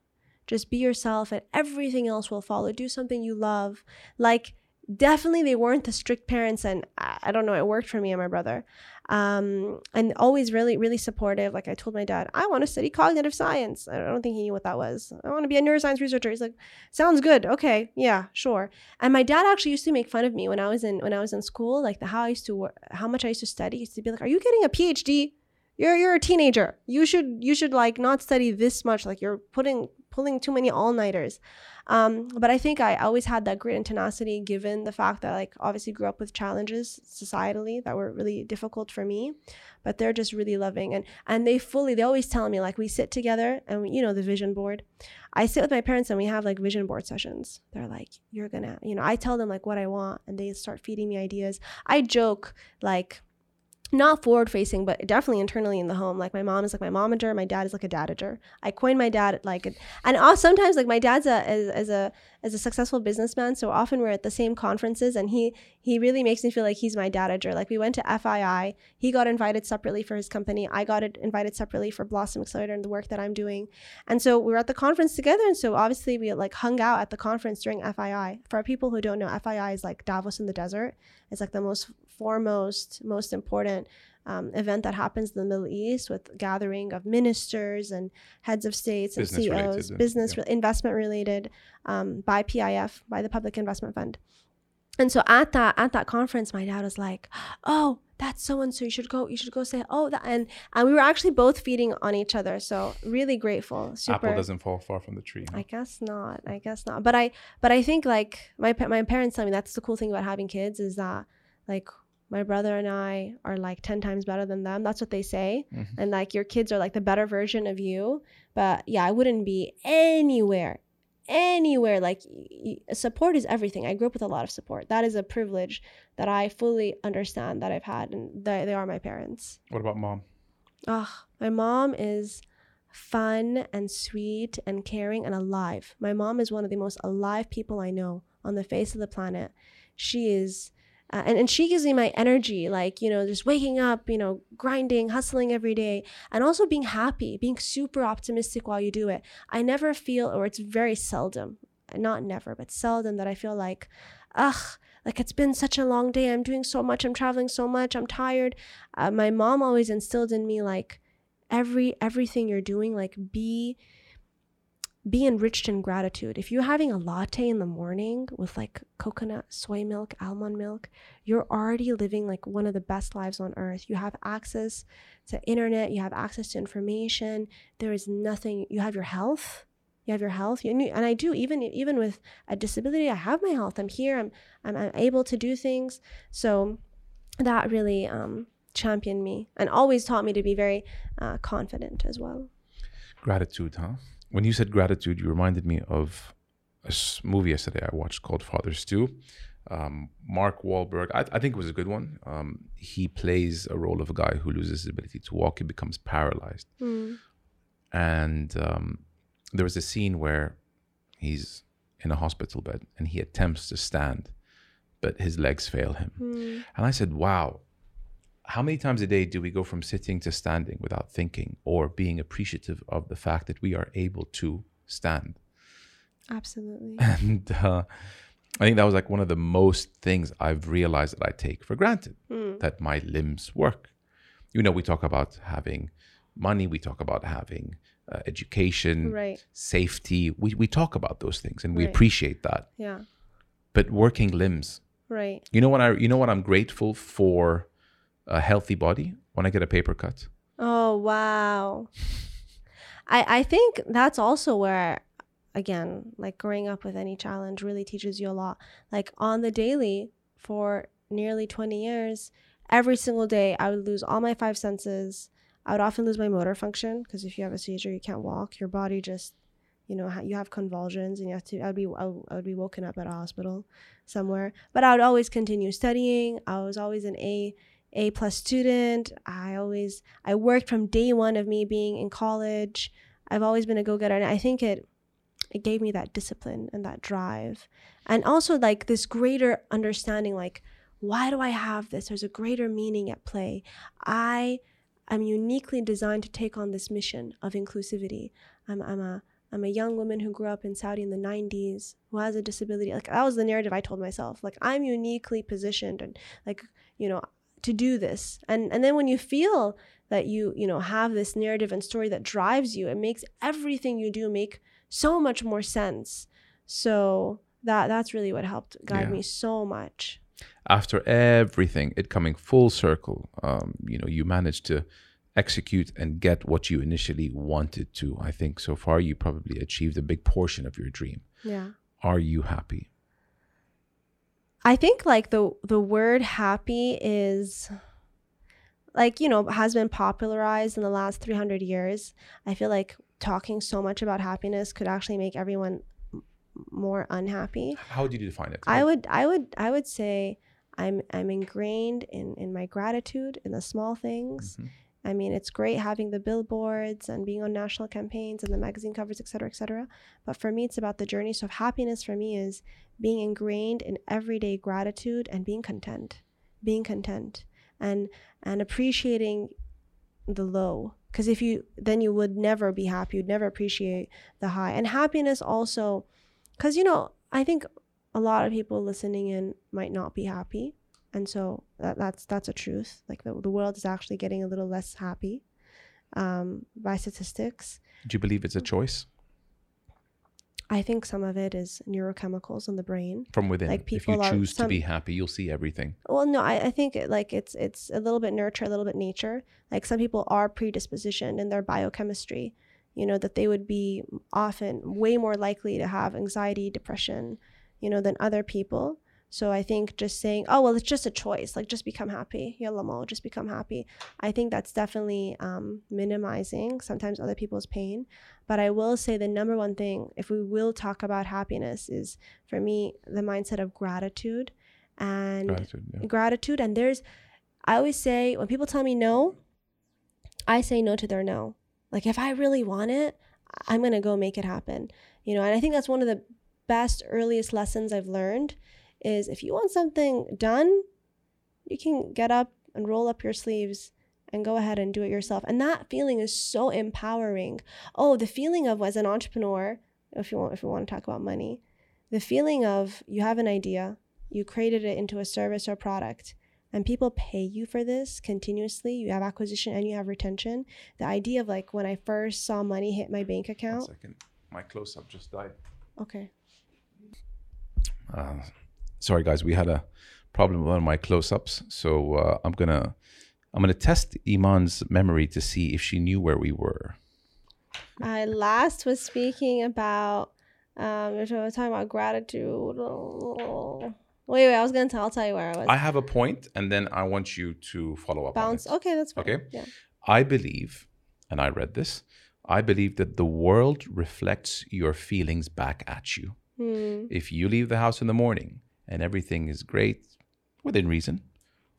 Just be yourself and everything else will follow. Do something you love. Like, definitely they weren't the strict parents and I, don't know, it worked for me and my brother. Um, and always really really supportive. Like i told my dad i want to study cognitive science. I don't think he knew what that was. I want to be a neuroscience researcher. He's like sounds good. Okay. Yeah sure. And my dad actually used to make fun of me when i was in when i was in school like the how i used to work how much i used to study. He used to be like are you getting a phd you're you're a teenager. You should you should like not study this much. Like you're putting pulling too many all-nighters um, but I think I always had that grit and tenacity given the fact that like obviously grew up with challenges societally that were really difficult for me. But they're just really loving and and they fully they always tell me like we sit together and we, you know the vision board. I sit with my parents and we have like vision board sessions. They're like, you're gonna, you know, I tell them like what I want and they start feeding me ideas. I joke like not forward facing, but definitely internally in the home. Like my mom is like my momager, my dad is like a dadager. I coined my dad like, a, and also sometimes like my dad's a as, a as a successful businessman, so often we're at the same conferences, and he he really makes me feel like he's my dadager. Like we went to FII, he got invited separately for his company, I got invited separately for Blossom Accelerator and the work that I'm doing, and so we were at the conference together, and so obviously we like hung out at the conference during FII. For people who don't know, FII is like Davos in the desert. It's like the most foremost, most important um, event that happens in the Middle East with gathering of ministers and heads of states and business CEOs, related, business yeah. re- investment related um, by PIF, by the Public Investment Fund. And so at that at that conference, my dad was like, "Oh, that's so and so. You should go. You should go say, oh, that." And and we were actually both feeding on each other. So really grateful. Super. Apple doesn't fall far from the tree. Huh? I guess not. I guess not. But I but I think like my my parents tell me that's the cool thing about having kids is that like my brother and I are like 10 times better than them. That's what they say. Mm-hmm. And like your kids are like the better version of you. But yeah, I wouldn't be anywhere, anywhere like support is everything i grew up with a lot of support that is a privilege that i fully understand that i've had and they, they are my parents What about mom? oh my mom is fun and sweet and caring and alive my mom is one of the most alive people i know on the face of the planet she is uh, and, and she gives me my energy like you know just waking up you know grinding hustling every day and also being happy being super optimistic while you do it. I never feel or it's very seldom not never but seldom that i feel like ugh like it's been such a long day. I'm doing so much. I'm traveling so much. I'm tired. Uh, my mom always instilled in me like every everything you're doing like be be enriched in gratitude. If you're having a latte in the morning with like coconut, soy milk, almond milk, you're already living like one of the best lives on earth. You have access to internet, you have access to information. There is nothing. You have your health. You have your health, and, I do even even with a disability. I have my health. I'm here. I'm I'm, I'm able to do things. So that really um, championed me and always taught me to be very uh, confident as well. Gratitude, huh? When you said gratitude, you reminded me of a movie yesterday I watched called Father Stu. Um, Mark Wahlberg, I, I think it was a good one. Um, he plays a role of a guy who loses his ability to walk. He becomes paralyzed. Mm. And um, there was a scene where he's in a hospital bed and he attempts to stand, but his legs fail him. Mm. And I said, wow, how many times a day do we go from sitting to standing without thinking or being appreciative of the fact that we are able to stand? Absolutely. And uh, I think that was like one of the most things I've realized that I take for granted Mm. that my limbs work. You know, we talk about having money, we talk about having uh, education, Right. safety. We, we talk about those things and we Right. appreciate that. Yeah. But working limbs, Right. you know what I you know what I'm grateful for a healthy body when I get a paper cut. Oh wow. I I think that's also where again, like growing up with any challenge really teaches you a lot. Like on the daily for nearly 20 years, every single day I would lose all my five senses. I would often lose my motor function because if you have a seizure, you can't walk. Your body just, you know, you have convulsions and you have to. I would be, I would be woken up at a hospital somewhere. But I would always continue studying. I was always an A, A plus student. I always, I worked from day one of me being in college. I've always been a go getter, and I think it, it gave me that discipline and that drive, and also like this greater understanding. Like, why do I have this? There's a greater meaning at play. I am uniquely designed to take on this mission of inclusivity. I'm, I'm a I'm a young woman who grew up in Saudi in the 90s who has a disability. Like that was the narrative I told myself. Like I'm uniquely positioned and like, you know, to do this. And and then when you feel that you, you know, have this narrative and story that drives you, it makes everything you do make so much more sense. So that that's really what helped guide Yeah. me so much. After everything, it coming full circle, um, you know, you managed to execute and get what you initially wanted to. I think so far you probably achieved a big portion of your dream. Yeah. Are you happy? I think like the the word happy is like you know has been popularized in the last 300 years. I feel like talking so much about happiness could actually make everyone more unhappy. How do you define it? I would I would I would say I'm I'm ingrained in in my gratitude in the small things. Mhm. I mean, it's great having the billboards and being on national campaigns and the magazine covers, et cetera, et cetera. But for me, it's about the journey. So happiness for me is being ingrained in everyday gratitude and being content, being content and and appreciating the low. Because if you then you would never be happy. You'd never appreciate the high. And happiness also, because you know, I think a lot of people listening in might not be happy and so that, that's that's a truth. Like the, the world is actually getting a little less happy um, by statistics. Do you believe it's a choice? I think some of it is neurochemicals in the brain. From within? Like if you people are- choose to be happy, you'll see everything. well no I, I think it, like it's it's a little bit nurture a little bit nature. Like some people are predispositioned in their biochemistry you know that they would be often way more likely to have anxiety depression you know than other people So I think just saying, oh, well, it's just a choice, like just become happy. Yalla mo, just become happy. I think that's definitely um, minimizing sometimes other people's pain. But I will say the number one thing, if we will talk about happiness, is for me the mindset of gratitude and Gratitude. Yeah. gratitude. And there's, I always say, when people tell me no, I say no to their no. Like if I really want it, I'm going to go make it happen. You know, and I think that's one of the best, earliest lessons I've learned is if you want something done, you can get up and roll up your sleeves and go ahead and do it yourself. And that feeling is so empowering. Oh, the feeling of as an entrepreneur, if you want if you want to talk about money, the feeling of you have an idea, you created it into a service or product, and people pay you for this continuously. You have acquisition and you have retention. The idea of like when I first saw money hit my bank account. second. My close up just died. Okay. Uh, sorry, guys. We had a problem with one of my close ups. So uh, I'm going to. I'm gonna test Emon's memory to see if she knew where we were. I last was speaking about um we were talking about gratitude. Wait, wait, I was gonna tell I'll tell you where I was. I have a point, and then I want you to follow up. Bounce. On it. Okay, that's fine. Okay. Yeah. I believe, and I read this. I believe that the world reflects your feelings back at you. Hmm. If you leave the house in the morning and everything is great within reason,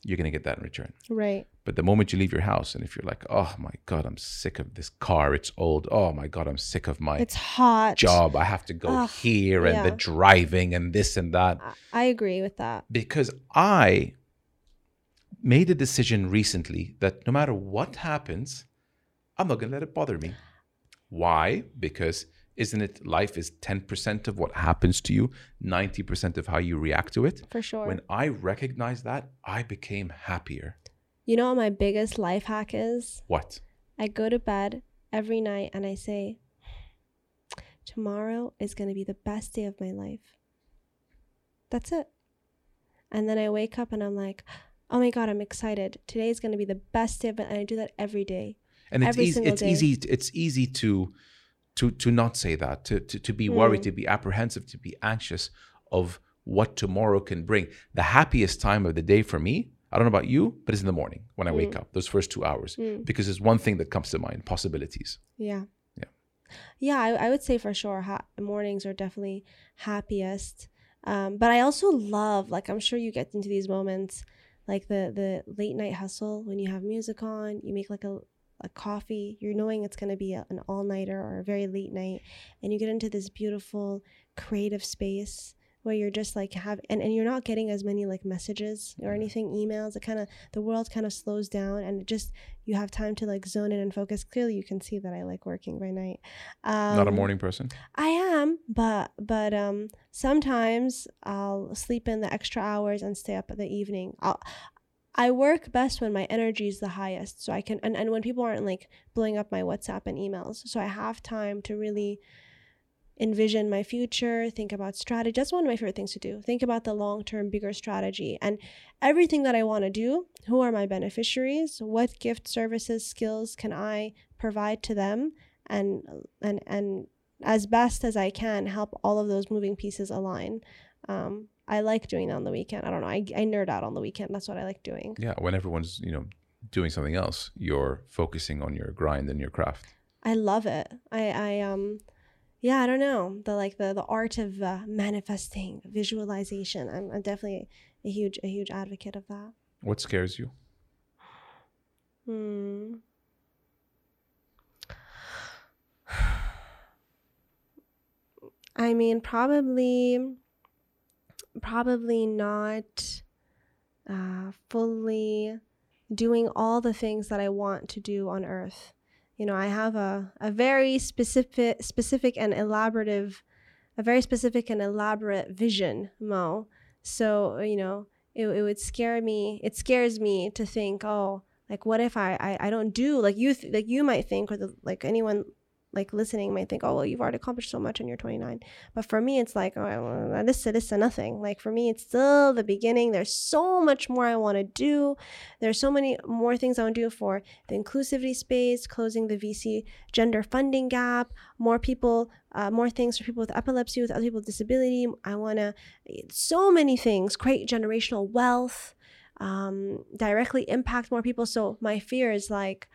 you're gonna get that in return. Right. But the moment you leave your house, and if you're like, oh my God, I'm sick of this car, it's old. Oh my God, I'm sick of my It's hot. job. I have to go Ugh, here and the driving and this and that. I- I agree with that. Because I made a decision recently that no matter what happens, I'm not going to let it bother me. Why? Because isn't it life is 10% of what happens to you, 90% of how you react to it? For sure. When I recognized that, I became happier. you know what my biggest life hack is? What? I go to bed every night and I say, tomorrow is going to be the best day of my life. That's it. And then I wake up and I'm like, oh my God, I'm excited. Today is going to be the best day. And I do that every day. and it's every easy it's day. easy it's easy to to to not say that to to, to be Mm. worried to be apprehensive to be anxious of what tomorrow can bring the happiest time of the day for me i don't know about you but it's in the morning when i wake up those first two hours Mm. because there's one thing that comes to mind possibilities Yeah. Yeah. Yeah, I, I would say for sure ha- mornings are definitely happiest. Um, but I also love, like, I'm sure you get into these moments, like the the late night hustle when you have music on, you make like a, a coffee, you're knowing it's going to be a, an all nighter or a very late night, and you get into this beautiful creative space where you're just like have and, and you're not getting as many like messages or anything emails it kind of the world kind of slows down and it just you have time to like zone in and focus. Clearly you can see that i like working by night. Um, not a morning person? I am but but um sometimes i'll sleep in the extra hours and stay up at the evening. I'll I work best when my energy is the highest. So I can, and, and when people aren't like blowing up my WhatsApp and emails. So I have time to really envision my future, think about strategy. That's one of my favorite things to do. Think about the long term, bigger strategy and everything that I want to do. Who are my beneficiaries? What gift, services, skills can I provide to them? And and and as best as I can, help all of those moving pieces align. Um, I like doing that on the weekend. I don't know. I, I nerd out on the weekend. That's what I like doing. yeah when everyone's you know doing something else you're focusing on your grind and your craft I love it. I I um yeah, I don't know. The like the the art of uh, manifesting, visualization. I'm, I'm definitely a huge a huge advocate of that. what scares you Hmm. I mean, probably, probably not uh, fully doing all the things that I want to do on Earth. You know, I have a, a very specific, specific and elaborative, a very specific and elaborate vision, Mo. So, you know, it, it would scare me. It scares me to think, oh, like what if I, I, I don't do like you th- like you might think or the, like anyone like listening might think, oh, well, you've already accomplished so much and you're 29. But for me, it's like, oh, this, this, nothing. Like for me, it's still the beginning. There's so much more I want to do. There's so many more things I want to do for the inclusivity space, closing the VC gender funding gap, more people, uh, more things for people with epilepsy, with other people with disability. I want to, so many things, create generational wealth, um, directly impact more people. So my fear is like,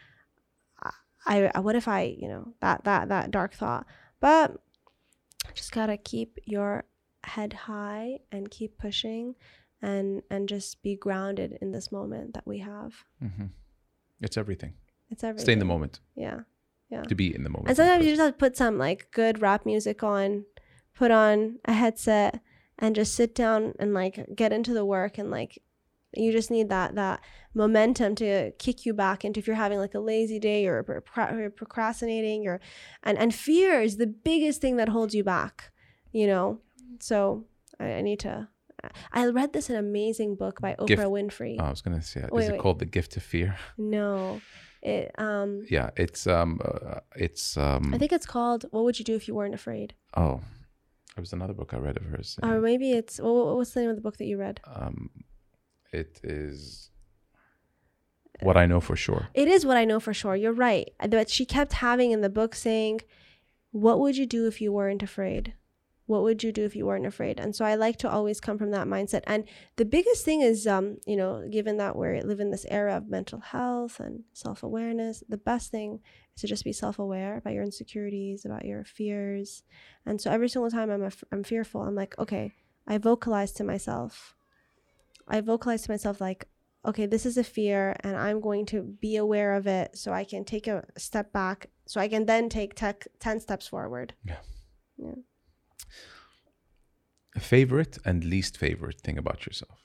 I, I what if I, you know, that that that dark thought. But just gotta keep your head high and keep pushing and and just be grounded in this moment that we have. Mm-hmm. It's everything. It's everything. Stay in the moment. Yeah. Yeah. To be in the moment. And sometimes you just have to put some like good rap music on, put on a headset and just sit down and like get into the work and like you just need that that momentum to kick you back into if you're having like a lazy day or procrastinating or and and fear is the biggest thing that holds you back you know so i, I need to I read this an amazing book by Oprah gift, Winfrey. Oh, I was gonna say, wait, is it wait. called The Gift of Fear? No, it. Um. Yeah, it's um, uh, it's um. I think it's called "What Would You Do If You Weren't Afraid." Oh, it was another book I read of hers. Or maybe it's well, what's the name of the book that you read? Um, it is what I know for sure. It is what I know for sure. You're right. That she kept having in the book saying, What would you do if you weren't afraid? What would you do if you weren't afraid? And so I like to always come from that mindset. And the biggest thing is, um, you know, given that we live in this era of mental health and self awareness, the best thing is to just be self aware about your insecurities, about your fears. And so every single time I'm, I'm fearful, I'm like, okay, I vocalize to myself. I vocalized to myself, like, okay, this is a fear and I'm going to be aware of it so I can take a step back so I can then take tech 10 steps forward. Yeah. Yeah. A favorite and least favorite thing about yourself?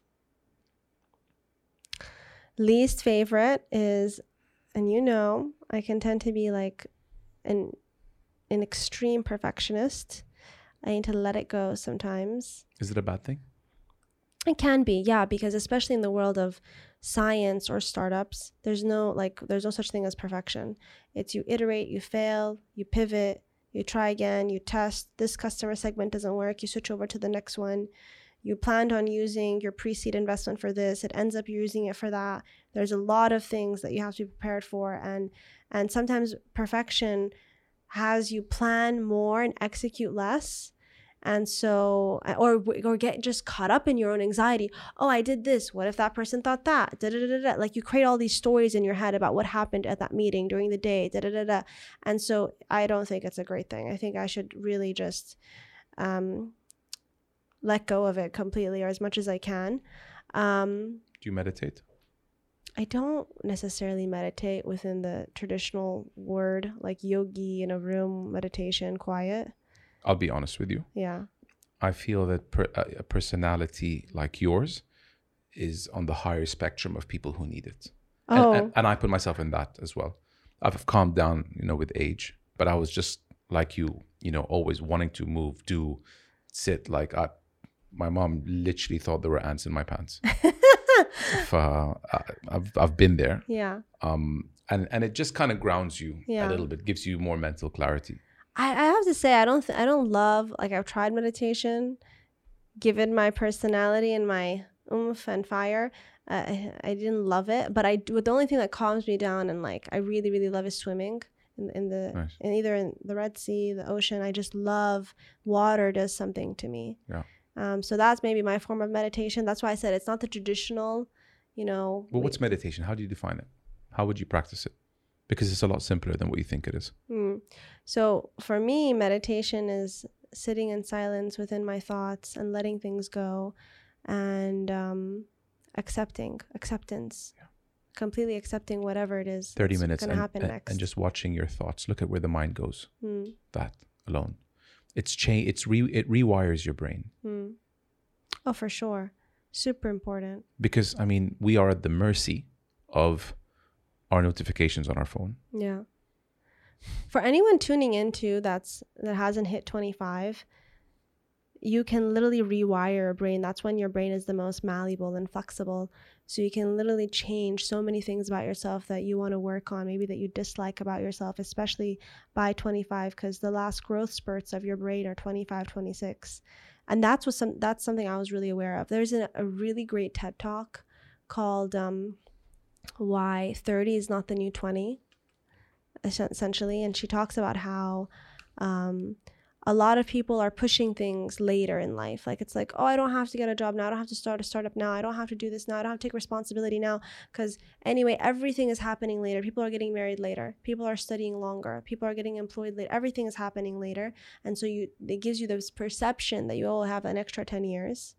Least favorite is, and you know, I can tend to be like an, an extreme perfectionist. I need to let it go sometimes. Is it a bad thing? It can be, yeah, because especially in the world of science or startups, there's no like there's no such thing as perfection. It's you iterate, you fail, you pivot, you try again, you test. This customer segment doesn't work, you switch over to the next one. You planned on using your pre-seed investment for this, it ends up using it for that. There's a lot of things that you have to be prepared for and and sometimes perfection has you plan more and execute less and so or or get just caught up in your own anxiety. Oh i did this. What if that person thought that? Da, da, da, da. like you create all these stories in your head about what happened at that meeting during the day. Da, da, da, da. and so i don't think it's a great thing. I think i should really just um, let go of it completely or as much as i can. Um, do you meditate? I don't necessarily meditate within the traditional word like yogi in a room meditation quiet. I'll be honest with you. Yeah. I feel that per, a personality like yours is on the higher spectrum of people who need it. Oh. And, and, and I put myself in that as well. I've calmed down, you know, with age, but I was just like you, you know, always wanting to move, do, sit. Like I, my mom literally thought there were ants in my pants. if, uh, I've I've been there. Yeah. Um, and and it just kind of grounds you yeah. a little bit, gives you more mental clarity. I, I have to say I don't th- I don't love like I've tried meditation, given my personality and my oomph and fire. Uh, I, I didn't love it, but I do. The only thing that calms me down and like I really really love is swimming in, in the nice. in either in the Red Sea, the ocean. I just love water. Does something to me. Yeah. Um. So that's maybe my form of meditation. That's why I said it's not the traditional, you know. Well, what's meditation? How do you define it? How would you practice it? Because it's a lot simpler than what you think it is. Mm. So for me, meditation is sitting in silence within my thoughts and letting things go and um, accepting, acceptance. Yeah. Completely accepting whatever it is. 30 minutes and, happen and, next. and just watching your thoughts. Look at where the mind goes. Mm. That alone. It's cha- it's re it rewires your brain. Mm. Oh, for sure. Super important. Because I mean, we are at the mercy of our notifications on our phone. Yeah. For anyone tuning into that's that hasn't hit 25, you can literally rewire a brain. That's when your brain is the most malleable and flexible. So you can literally change so many things about yourself that you want to work on, maybe that you dislike about yourself, especially by 25, because the last growth spurts of your brain are 25, 26. And that's what some that's something I was really aware of. There's a, a really great TED talk called um, Why 30 is Not the New 20, essentially. And she talks about how um, a lot of people are pushing things later in life. Like it's like, oh, I don't have to get a job now. I don't have to start a startup now. I don't have to do this now. I don't have to take responsibility now. Because anyway, everything is happening later. People are getting married later. People are studying longer. People are getting employed later. Everything is happening later. And so you it gives you this perception that you will have an extra 10 years.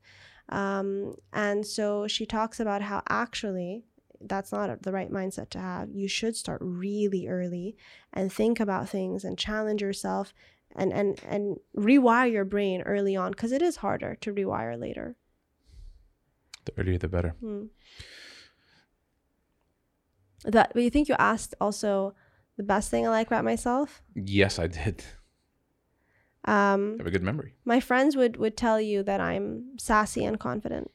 Um, and so she talks about how actually that's not the right mindset to have. You should start really early and think about things and challenge yourself and and and rewire your brain early on because it is harder to rewire later. The earlier the better. Hmm. that but you think you asked also the best thing i like about myself? Yes i did. Um I have a good memory. my friends would would tell you that i'm sassy and confident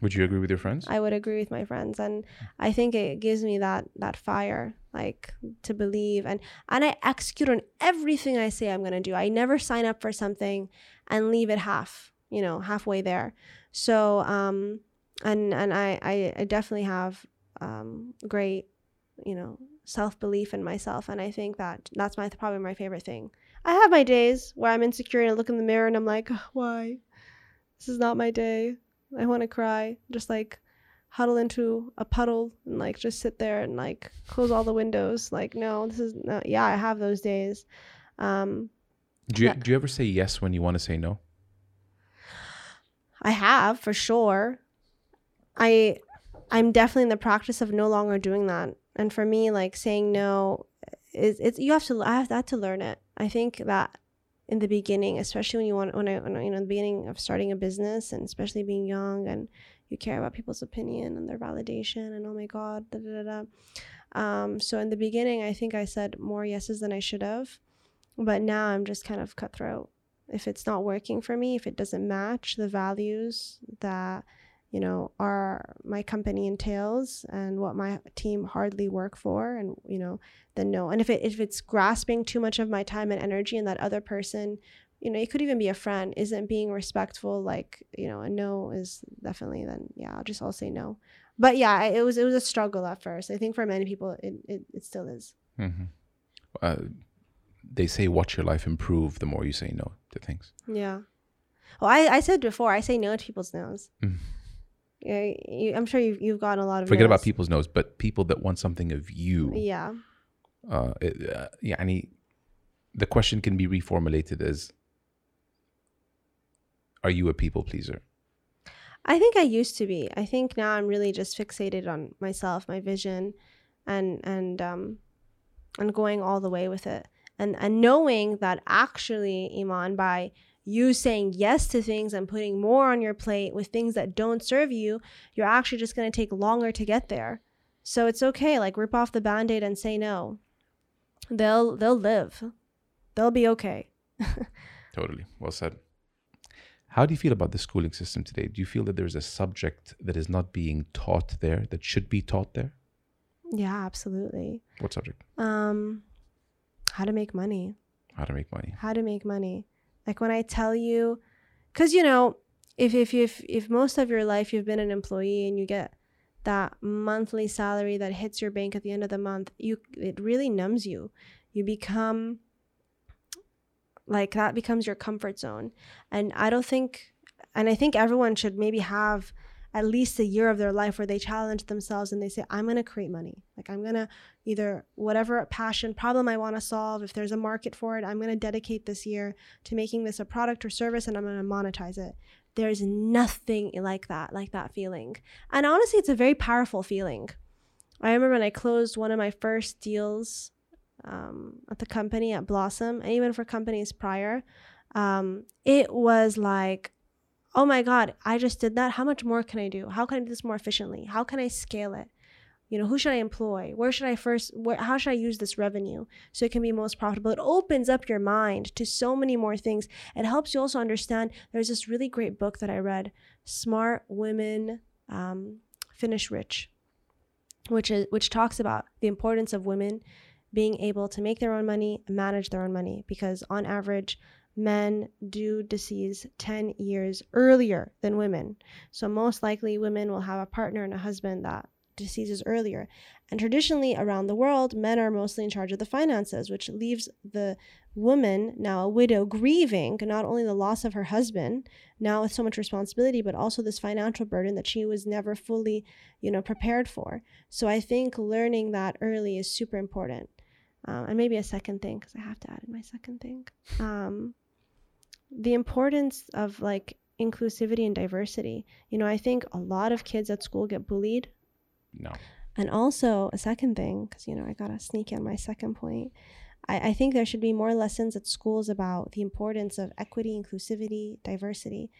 would you agree with your friends i would agree with my friends and i think it gives me that that fire like to believe and and I execute on everything I say I'm going to do. I never sign up for something and leave it half, you know, halfway there. So um and and I I, I definitely have um great, you know, self-belief in myself and I think that that's my probably my favorite thing. I have my days where I'm insecure and I look in the mirror and I'm like, why? This is not my day. I want to cry. Just like huddle into a puddle and like just sit there and like close all the windows. Like, no, this is not, yeah, I have those days. Um, do you, do you ever say yes when you want to say no? I have for sure. I, I'm definitely in the practice of no longer doing that. And for me, like saying no is it's, you have to, I have that to learn it. I think that in the beginning, especially when you want, when I, when you know, the beginning of starting a business and especially being young and you care about people's opinion and their validation and oh my god da, da, da, um, so in the beginning i think i said more yeses than i should have but now i'm just kind of cutthroat. If it's not working for me if it doesn't match the values that you know are my company entails and what my team hardly work for and you know then no and if it if it's grasping too much of my time and energy and that other person you know, it could even be a friend, isn't being respectful, like, you know, a no is definitely then, yeah, I'll just, I'll say no. But yeah, it was, it was a struggle at first. I think for many people, it, it, it still is. Mm-hmm. Uh, they say watch your life improve the more you say no to things. Yeah. Well, I, I said before, I say no to people's no's. Mm. Yeah, you, I'm sure you've, you've gotten a lot of Forget no's. about people's no's, but people that want something of you. Yeah. Uh, it, uh, yeah, I mean, the question can be reformulated as are you a people pleaser? I think I used to be. I think now I'm really just fixated on myself, my vision, and and um, and going all the way with it, and and knowing that actually, Emon, by you saying yes to things and putting more on your plate with things that don't serve you, you're actually just going to take longer to get there. So it's okay. Like rip off the band-aid and say no. They'll they'll live. They'll be okay. totally. Well said. How do you feel about the schooling system today? Do you feel that there's a subject that is not being taught there that should be taught there? Yeah, absolutely. What subject? Um, how to make money. How to make money. How to make money. Like when I tell you, because you know, if if if if most of your life you've been an employee and you get that monthly salary that hits your bank at the end of the month, you it really numbs you. You become like that becomes your comfort zone and i don't think and i think everyone should maybe have at least a year of their life where they challenge themselves and they say i'm going to create money. Like i'm going to either whatever passion problem i want to solve if there's a market for it i'm going to dedicate this year to making this a product or service and i'm going to monetize it. There's nothing like that like that feeling. And honestly it's a very powerful feeling. I remember when i closed one of my first deals um, at the company at Blossom, and even for companies prior, um, it was like, oh my God, I just did that. How much more can I do? How can I do this more efficiently? How can I scale it? You know, who should I employ? Where should I first, where, how should I use this revenue so it can be most profitable? It opens up your mind to so many more things. It helps you also understand. There's this really great book that I read, Smart Women um, Finish Rich, which is which talks about the importance of women being able to make their own money manage their own money because on average men do decease 10 years earlier than women. So most likely women will have a partner and a husband that deceases earlier. And traditionally around the world, men are mostly in charge of the finances, which leaves the woman, now a widow, grieving not only the loss of her husband, now with so much responsibility, but also this financial burden that she was never fully, you know, prepared for. So I think learning that early is super important. Um, and maybe a second thing, because I have to add in my second thing. Um, the importance of like inclusivity and diversity. You know, I think a lot of kids at school get bullied. No. And also, a second thing, because, you know, I got to sneak in my second point. I, I think there should be more lessons at schools about the importance of equity, inclusivity, diversity.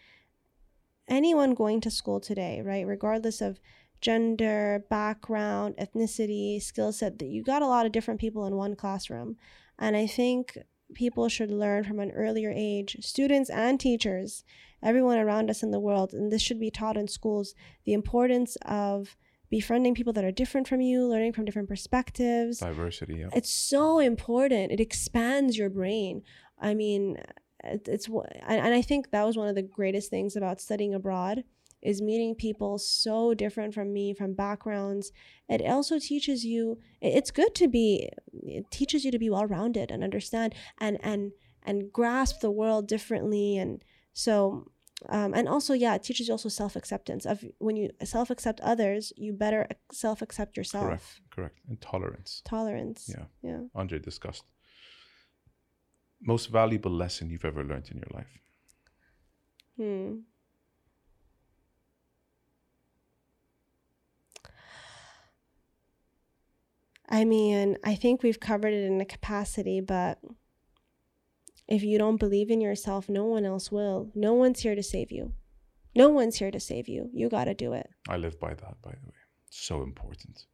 Anyone going to school today, right, regardless of gender, background, ethnicity, skill set, that you got a lot of different people in one classroom. And I think people should learn from an earlier age, students and teachers, everyone around us in the world, and this should be taught in schools, the importance of befriending people that are different from you, learning from different perspectives. Diversity, yeah. It's so important. It expands your brain. I mean, it's and I think that was one of the greatest things about studying abroad is meeting people so different from me from backgrounds. It also teaches you it's good to be it teaches you to be well rounded and understand and and and grasp the world differently. And so um, and also yeah it teaches you also self-acceptance of when you self-accept others you better self-accept yourself. Correct correct. And tolerance. Tolerance yeah. yeah. Andre discussed. Most valuable lesson you've ever learned in your life. Hmm I mean, I think we've covered it in a capacity, but if you don't believe in yourself, no one else will. No one's here to save you. No one's here to save you. You got to do it. I live by that, by the way. So important.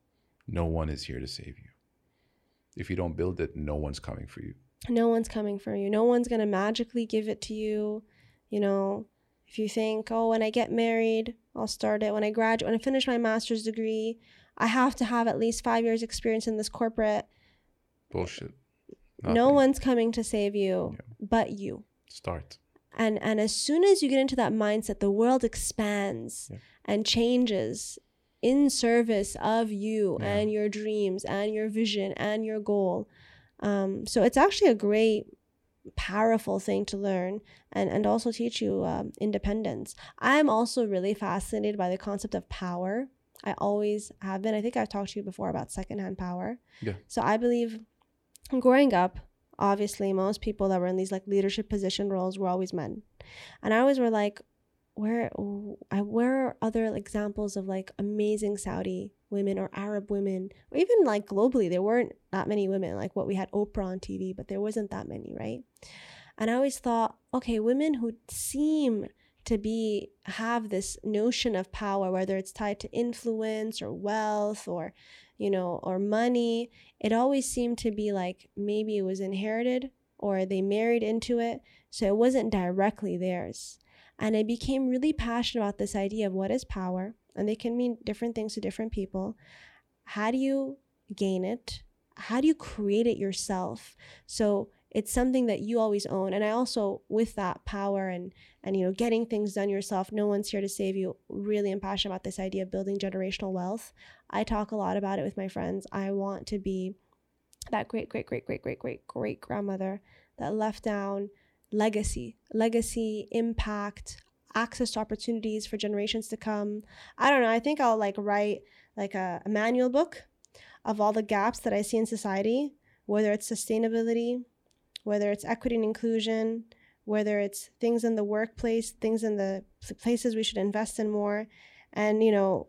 No one is here to save you. If you don't build it, no one's coming for you. No one's coming for you. No one's going to magically give it to you. You know, if you think, oh, when I get married, I'll start it. When I graduate, when I finish my master's degree, I have to have at least five years experience in this corporate. Bullshit. Nothing. No one's coming to save you yeah. but you. Start. And and as soon as you get into that mindset, the world expands yeah. and changes in service of you yeah. and your dreams and your vision and your goal. Um, so it's actually a great powerful thing to learn and, and also teach you um, independence. I'm also really fascinated by the concept of power I always have been. I think I've talked to you before about secondhand power. Yeah. So I believe growing up, obviously most people that were in these like leadership position roles were always men. And I always were like, where where are other examples of like amazing Saudi women or Arab women or even like globally there weren't that many women like what we had Oprah on TV but there wasn't that many right and I always thought okay women who seem to be have this notion of power whether it's tied to influence or wealth or you know or money it always seemed to be like maybe it was inherited or they married into it so it wasn't directly theirs. And i became really passionate about this idea of what is power and they can mean different things to different people. How do you gain it? How do you create it yourself? So it's something that you always own. And i also with that power and and you know getting things done yourself no one's here to save you. Really am passionate about this idea of building generational wealth. I talk a lot about it with my friends. I want to be that great great great great great great great grandmother that left down legacy legacy impact access to opportunities for generations to come. I don't know. I think i'll like write like a, a manual book of all the gaps that i see in society whether it's sustainability whether it's equity and inclusion, whether it's things in the workplace, things in the places we should invest in more. And, you know,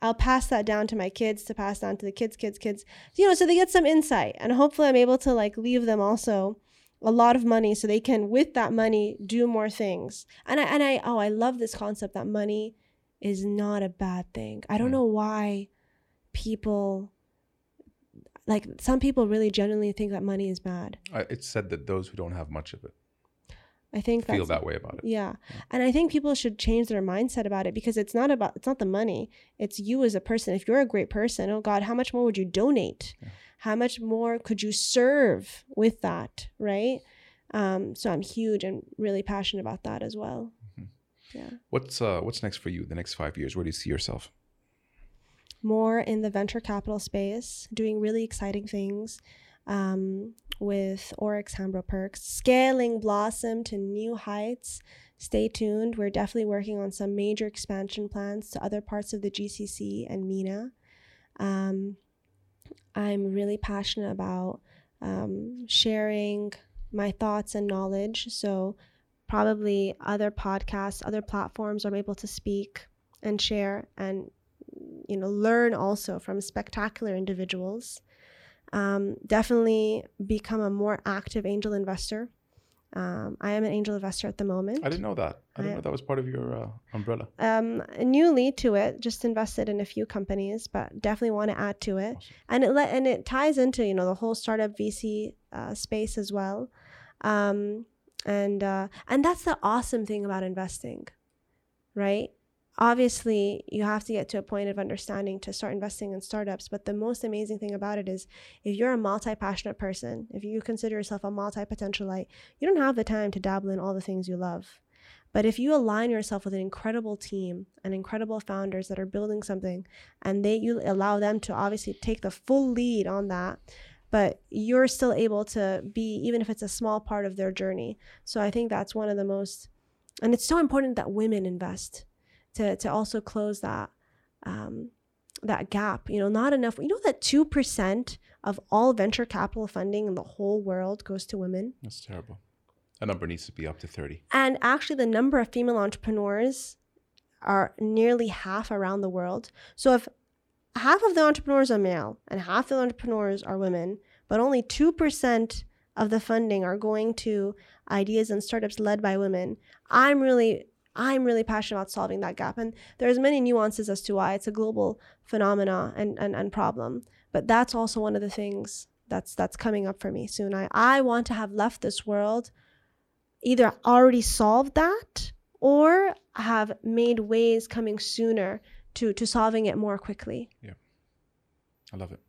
I'll pass that down to my kids to pass down to the kids, kids, kids, you know, so they get some insight. And hopefully I'm able to like leave them also a lot of money so they can, with that money, do more things. And I, and I, oh, I love this concept that money is not a bad thing. I don't mm. know why people like some people really genuinely think that money is bad. Uh, it's said that those who don't have much of it. I think feel that way about it. yeah. And I think people should change their mindset about it because it's not about it's not the money. It's you as a person. If you're a great person, oh God, how much more would you donate? Yeah. How much more could you serve with that, right? Um, so I'm huge and really passionate about that as well. Mhm. Yeah. What's uh what's next for you? The next five years? Where do you see yourself? More in the venture capital space, doing really exciting things um, with Oryx Hambro Perks, scaling Blossom to new heights. Stay tuned. We're definitely working on some major expansion plans to other parts of the GCC and MENA. Um, I'm really passionate about um, sharing my thoughts and knowledge. So, probably other podcasts, other platforms, I'm able to speak and share and you know learn also from spectacular individuals um, definitely become a more active angel investor um, i am an angel investor at the moment I didn't know that. I didn't I- know that was part of your uh, umbrella. um, newly to it just invested in a few companies but definitely want to add to it Awesome. and it let and it ties into you know the whole startup vc uh, space as well um, and uh, and that's the awesome thing about investing right obviously you have to get to a point of understanding to start investing in startups but the most amazing thing about it is if you're a multi-passionate person if you consider yourself a multi-potentialite you don't have the time to dabble in all the things you love. But if you align yourself with an incredible team and incredible founders that are building something and they you allow them to obviously take the full lead on that but you're still able to be even if it's a small part of their journey. So i think that's one of the most and it's so important that women invest to to also close that um, that gap you know not enough you know that 2% of all venture capital funding in the whole world goes to women That's terrible. That number needs to be up to thirty. and actually, the number of female entrepreneurs are nearly half around the world. So if half of the entrepreneurs are male and half the entrepreneurs are women, but only 2% of the funding are going to ideas and startups led by women, I'm really I'm really passionate about solving that gap. And there's many nuances as to why it's a global phenomena and, and, and problem. But that's also one of the things that's that's coming up for me soon. I, I want to have left this world either already solved that or have made ways coming sooner to to solving it more quickly. Yeah. I love it.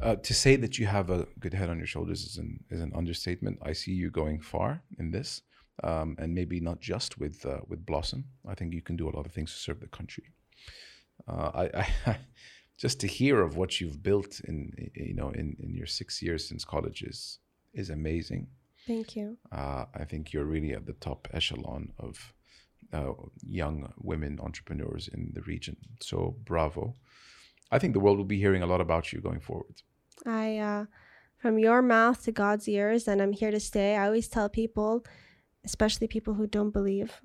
Uh, to say that you have a good head on your shoulders is an is an understatement. I see you going far in this, um, and maybe not just with uh, with Blossom. I think you can do a lot of things to serve the country. Uh, I, I just to hear of what you've built in you know in, in your six years since college is is amazing. Thank you. Uh, I think you're really at the top echelon of uh, young women entrepreneurs in the region. So bravo. I think the world will be hearing a lot about you going forward. I uh from your mouth to God's ears and I'm here to stay. I always tell people, especially people who don't believe.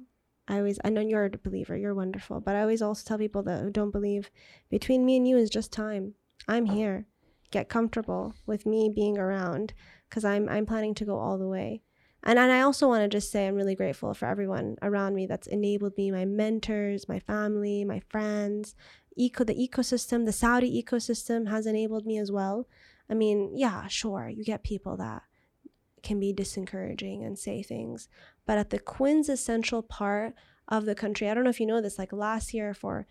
I always I know you're a believer, you're wonderful, but I always also tell people that who don't believe between me and you is just time. I'm here. Get comfortable with me being around cuz I'm I'm planning to go all the way. And, and I also want to just say I'm really grateful for everyone around me that's enabled me, my mentors, my family, my friends, eco the ecosystem, the Saudi ecosystem has enabled me as well. I mean, yeah, sure, you get people that can be disencouraging and say things, but at the quintessential part of the country, I don't know if you know this, like last year for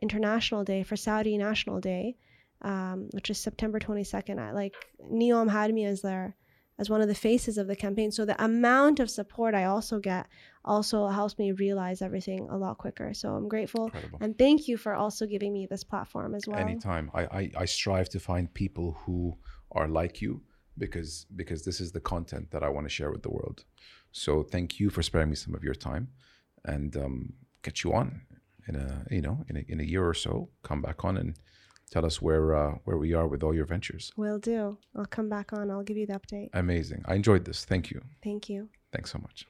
International Day, for Saudi National Day, um, which is September 22nd, I like Neom had me as their as one of the faces of the campaign. So the amount of support I also get also helps me realize everything a lot quicker. So I'm grateful Incredible. and thank you for also giving me this platform as well. Anytime. I, I, I strive to find people who are like you because because this is the content that I want to share with the world. So thank you for sparing me some of your time and um, get you on in a you know in a, in a year or so. Come back on and tell us where uh, where we are with all your ventures. Will do. I'll come back on. I'll give you the update. Amazing. I enjoyed this. Thank you. Thank you. Thanks so much.